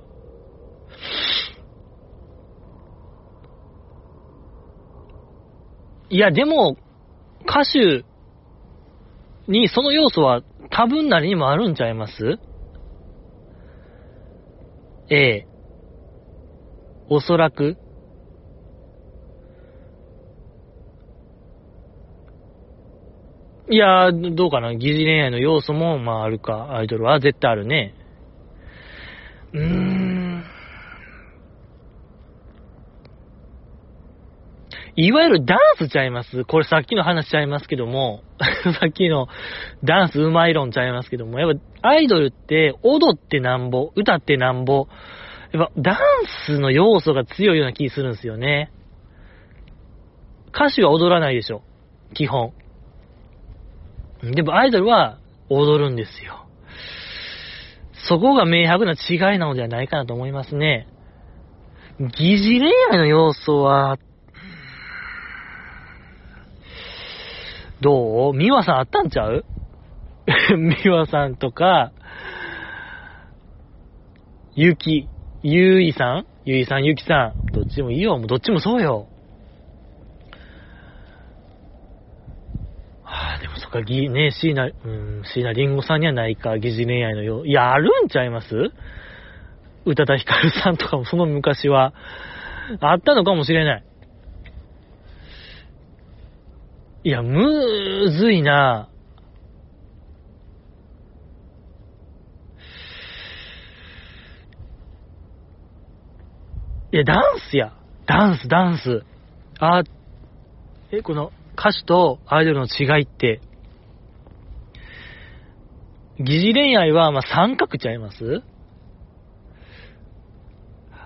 いや、でも、歌手にその要素は多分なりにもあるんちゃいます？ええ。おそらく。いやー、どうかな。疑似恋愛の要素も、まああるか。アイドルは絶対あるね。うーん。いわゆるダンスちゃいます？これさっきの話ちゃいますけども、さっきのダンスうまい論ちゃいますけども、やっぱアイドルって踊ってなんぼ、歌ってなんぼ、やっぱダンスの要素が強いような気するんですよね。歌手は踊らないでしょ。基本。でもアイドルは踊るんですよ。そこが明白な違いなのではないかなと思いますね。疑似恋愛の要素は、どう？美和さんあったんちゃう？美和さんとか、ゆき、ゆいさん？ゆいさん、ゆきさん。どっちもいいよ。もうどっちもそうよ。はあ、でもそっか、ぎ、ねえ、椎名、うん、椎名林檎さんにはないか、疑似恋愛のよう。いや、あるんちゃいます？宇多田ヒカルさんとかもその昔は、あったのかもしれない。いや、むずいなぁ。いや、ダンスや。ダンス、ダンス。あ、え、この歌手とアイドルの違いって、疑似恋愛は、ま、三角ちゃいます？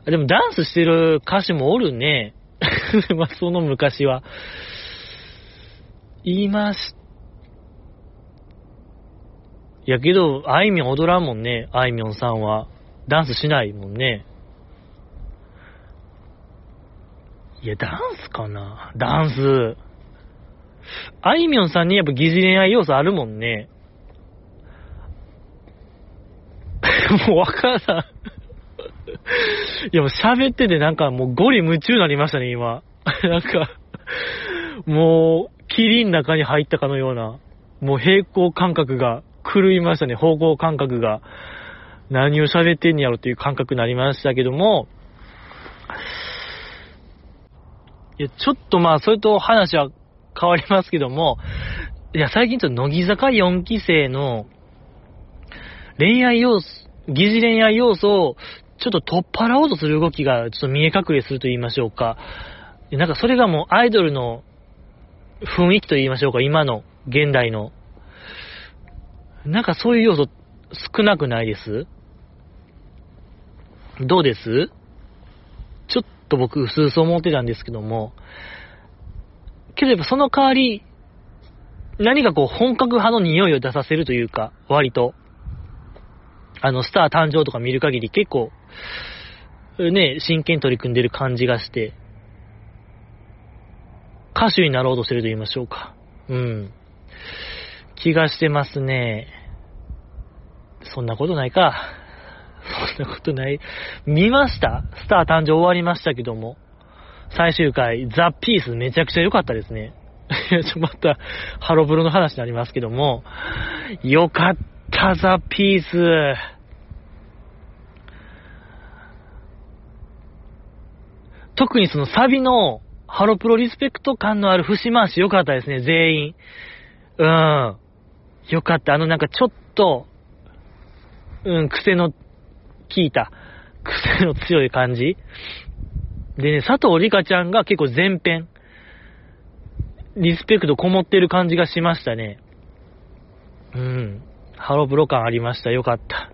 でもダンスしてる歌手もおるね。ま、その昔は。言いましやけど、あいみょん踊らんもんね、あいみょんさんは。ダンスしないもんね。いや、ダンスかなダンス。あいみょんさんにやっぱ疑似恋愛要素あるもんね。もうわからん。いやもう喋っててなんかもうゴリ夢中になりましたね、今。なんか、もう、霧の中に入ったかのような、もう平行感覚が狂いましたね、方向感覚が。何を喋ってんやろっていう感覚になりましたけども、いや、ちょっとまあ、それと話は変わりますけども、いや、最近ちょっと乃木坂4期生の恋愛要素、疑似恋愛要素をちょっと取っ払おうとする動きがちょっと見え隠れすると言いましょうか。なんかそれがもうアイドルの雰囲気と言いましょうか、今の、現代の。なんかそういう要素少なくないです？どうです？ちょっと僕、薄々思ってたんですけども、けどやっぱその代わり、何かこう本格派の匂いを出させるというか、割と。あの、スター誕生とか見る限り結構、ね、真剣に取り組んでる感じがして、歌手になろうとしてると言いましょうか。うん。気がしてますね。そんなことないか。そんなことない。見ました？スター誕生終わりましたけども。最終回、ザ・ピースめちゃくちゃ良かったですね。ちょ、また、ハロブロの話になりますけども、よかった、ザ・ピース。特にそのサビのハロプロリスペクト感のある節回し良かったですね、全員。うん。よかった。あのなんかちょっと、うん、癖の効いた、癖の強い感じ。でね、佐藤里香ちゃんが結構前編、リスペクトこもってる感じがしましたね。うん。ハロプロ感ありました。よかった。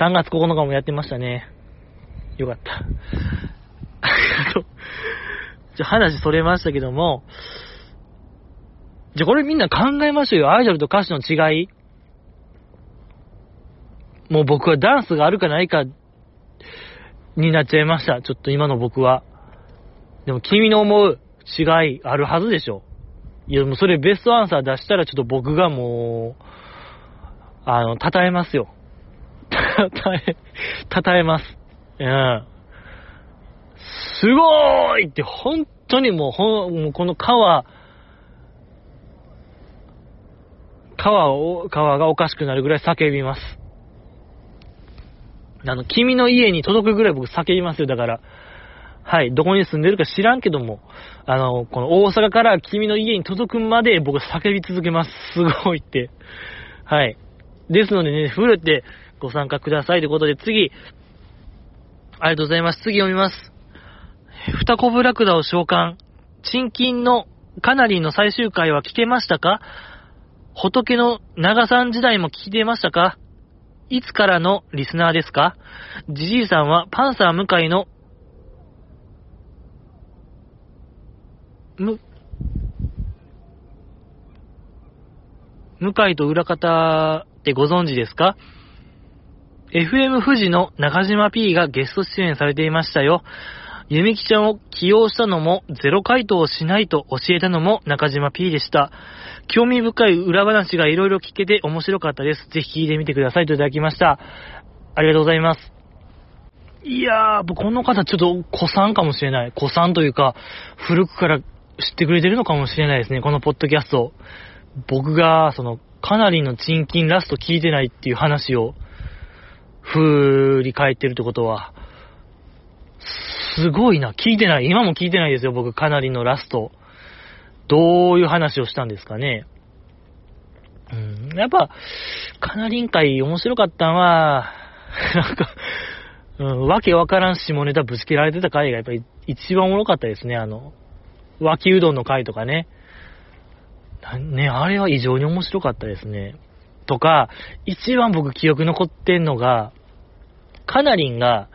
3月9日もやってましたね。よかった。ありがとう。じゃ、話それましたけども、じゃ、これみんな考えましょうよ。アイドルと歌手の違い。もう僕はダンスがあるかないかになっちゃいました。ちょっと今の僕は。でも君の思う違いあるはずでしょ。いや、もうそれベストアンサー出したらちょっと僕がもう、あの、称えますよ。たたえ、たたえます。うん。すごーいって本当にもう、ほもうこの川、川を、川がおかしくなるぐらい叫びます。あの、君の家に届くぐらい僕叫びますよ。だから、はい、どこに住んでるか知らんけども、あの、この大阪から君の家に届くまで僕叫び続けます。すごいって。はい。ですのでね、フルってご参加くださいということで、次、ありがとうございます。次読みます。二コブラクダを召喚。賃金のカナリーの最終回は聞けましたか？仏の長さん時代も聞いてましたか？いつからのリスナーですか？じじいさんはパンサー向井の、む、向井と裏方ってご存知ですか？FM 富士の中島 P がゲスト出演されていましたよ。ゆみきちゃんを起用したのも、ゼロ回答をしないと教えたのも中島 P でした。興味深い裏話がいろいろ聞けて面白かったです。ぜひ聞いてみてくださいといただきました。ありがとうございます。いやー、この方ちょっと古参かもしれない。古参というか、古くから知ってくれてるのかもしれないですね、このポッドキャスト。僕が、その、かなりの賃金ラスト聞いてないっていう話を振り返ってるってことは、すごいな。聞いてない。今も聞いてないですよ、僕、かなりのラスト。どういう話をしたんですかね。うん、やっぱ、かなりん会面白かったのは、なんか、うん、わけわからん下ネタぶつけられてた回がやっぱり一番おもろかったですね、あの、脇うどんの回とかね。ね、あれは異常に面白かったですね。とか、一番僕記憶残ってんのが、カナリンが、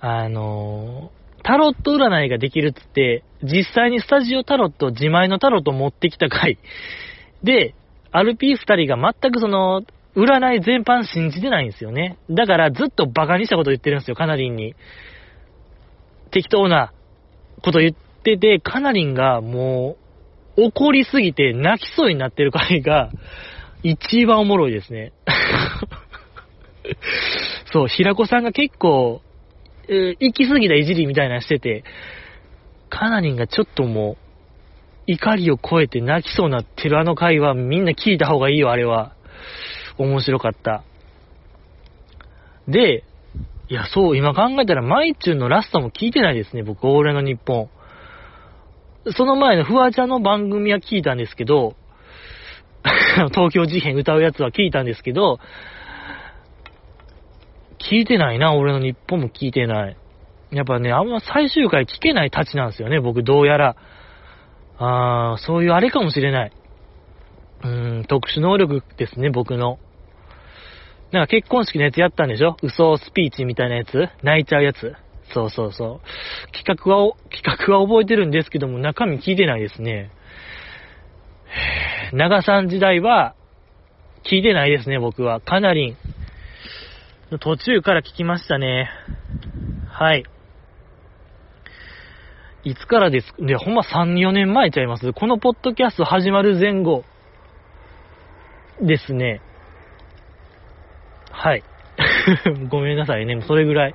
あのタロット占いができるっつって、実際にスタジオタロット、自前のタロット持ってきた回。で、RP2 人が全くその、占い全般信じてないんですよね。だからずっとバカにしたこと言ってるんですよ、カナリンに。適当なこと言ってて、カナリンがもう、怒りすぎて泣きそうになってる回が、一番おもろいですね。そう、平子さんが結構、えー行き過ぎたいじりみたいなのしてて、カナリンがちょっともう、怒りを超えて泣きそうになってるあの回はみんな聞いた方がいいよ、あれは。面白かった。で、いや、そう、今考えたら、マイチュンのラストも聞いてないですね、僕、俺の日本。その前のフワちゃんの番組は聞いたんですけど、東京事変歌うやつは聞いたんですけど、聞いてないな、俺の日本も聞いてない。やっぱね、あんま最終回聞けないたちなんですよね、僕、どうやら。あー、そういうあれかもしれない。うーん、特殊能力ですね、僕の。なんか結婚式のやつやったんでしょ？嘘スピーチみたいなやつ？泣いちゃうやつ？そうそうそう。企画は、企画は覚えてるんですけども、中身聞いてないですね。長さん時代は、聞いてないですね、僕は。かなり、途中から聞きましたね。はい。いつからです？で、ほんま3、4年前ちゃいます？このポッドキャスト始まる前後ですね。はい。ごめんなさいね。それぐらい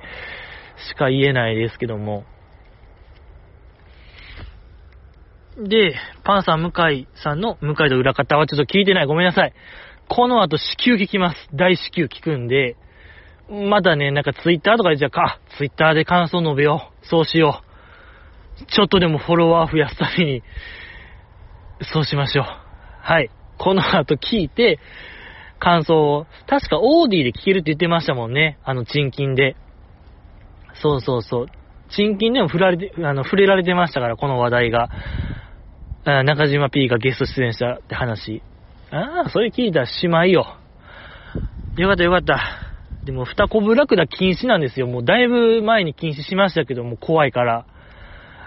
しか言えないですけども。で、パンさん向井さんの向井と裏方はちょっと聞いてない。ごめんなさい。この後、至急聞きます。大至急聞くんで、まだね、なんかツイッターとかでじゃあか、ツイッターで感想述べよう。そうしよう。ちょっとでもフォロワー増やすために、そうしましょう。はい。この後聞いて、感想を、確かオーディで聞けるって言ってましたもんね。あの、チンキンで。そうそうそう。チンキンでも触られて、あの、触れられてましたから、この話題が。あ中島 P がゲスト出演したって話。ああ、それ聞いたらしまいよ。よかったよかった。でも、二コブラクダ禁止なんですよ。もうだいぶ前に禁止しましたけども、怖いから。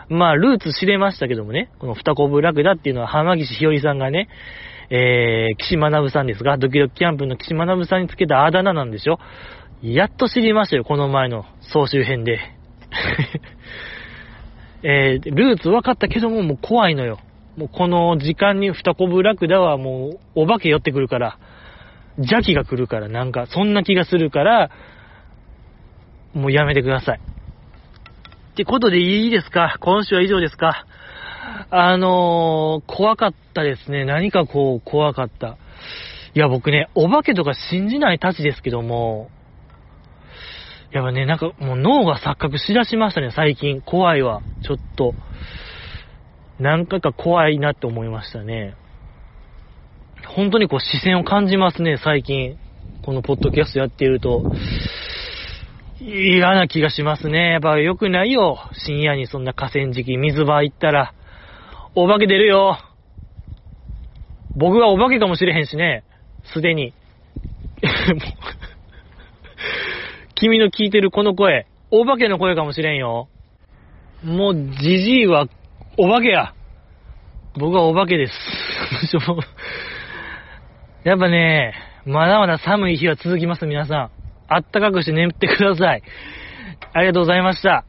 まあ、ルーツ知れましたけどもね、この二コブラクダっていうのは浜岸ひよりさんがね、えー、岸学さんですが、ドキドキキャンプの岸学さんにつけたあだ名なんでしょやっと知りましたよ、この前の総集編で。えー、ルーツ分かったけども、もう怖いのよ。もうこの時間に二コブラクダはもうお化け寄ってくるから、邪気が来るから、なんか、そんな気がするから、もうやめてください。ってことでいいですか？今週は以上ですか？あのー、怖かったですね。何かこう、怖かった。いや、僕ね、お化けとか信じないたちですけども、やっぱね、なんかもう脳が錯覚しだしましたね、最近。怖いわ。ちょっと。何回か怖いなって思いましたね。本当にこう視線を感じますね、最近。このポッドキャストやっていると。嫌な気がしますね。やっぱ良くないよ。深夜にそんな河川敷、水場行ったら、お化け出るよ。僕がお化けかもしれへんしね。すでに。君の聞いてるこの声、お化けの声かもしれんよ。もう、じじいは、お化けや。僕はお化けです。やっぱね、まだまだ寒い日は続きます、皆さん。あったかくして眠ってください。ありがとうございました。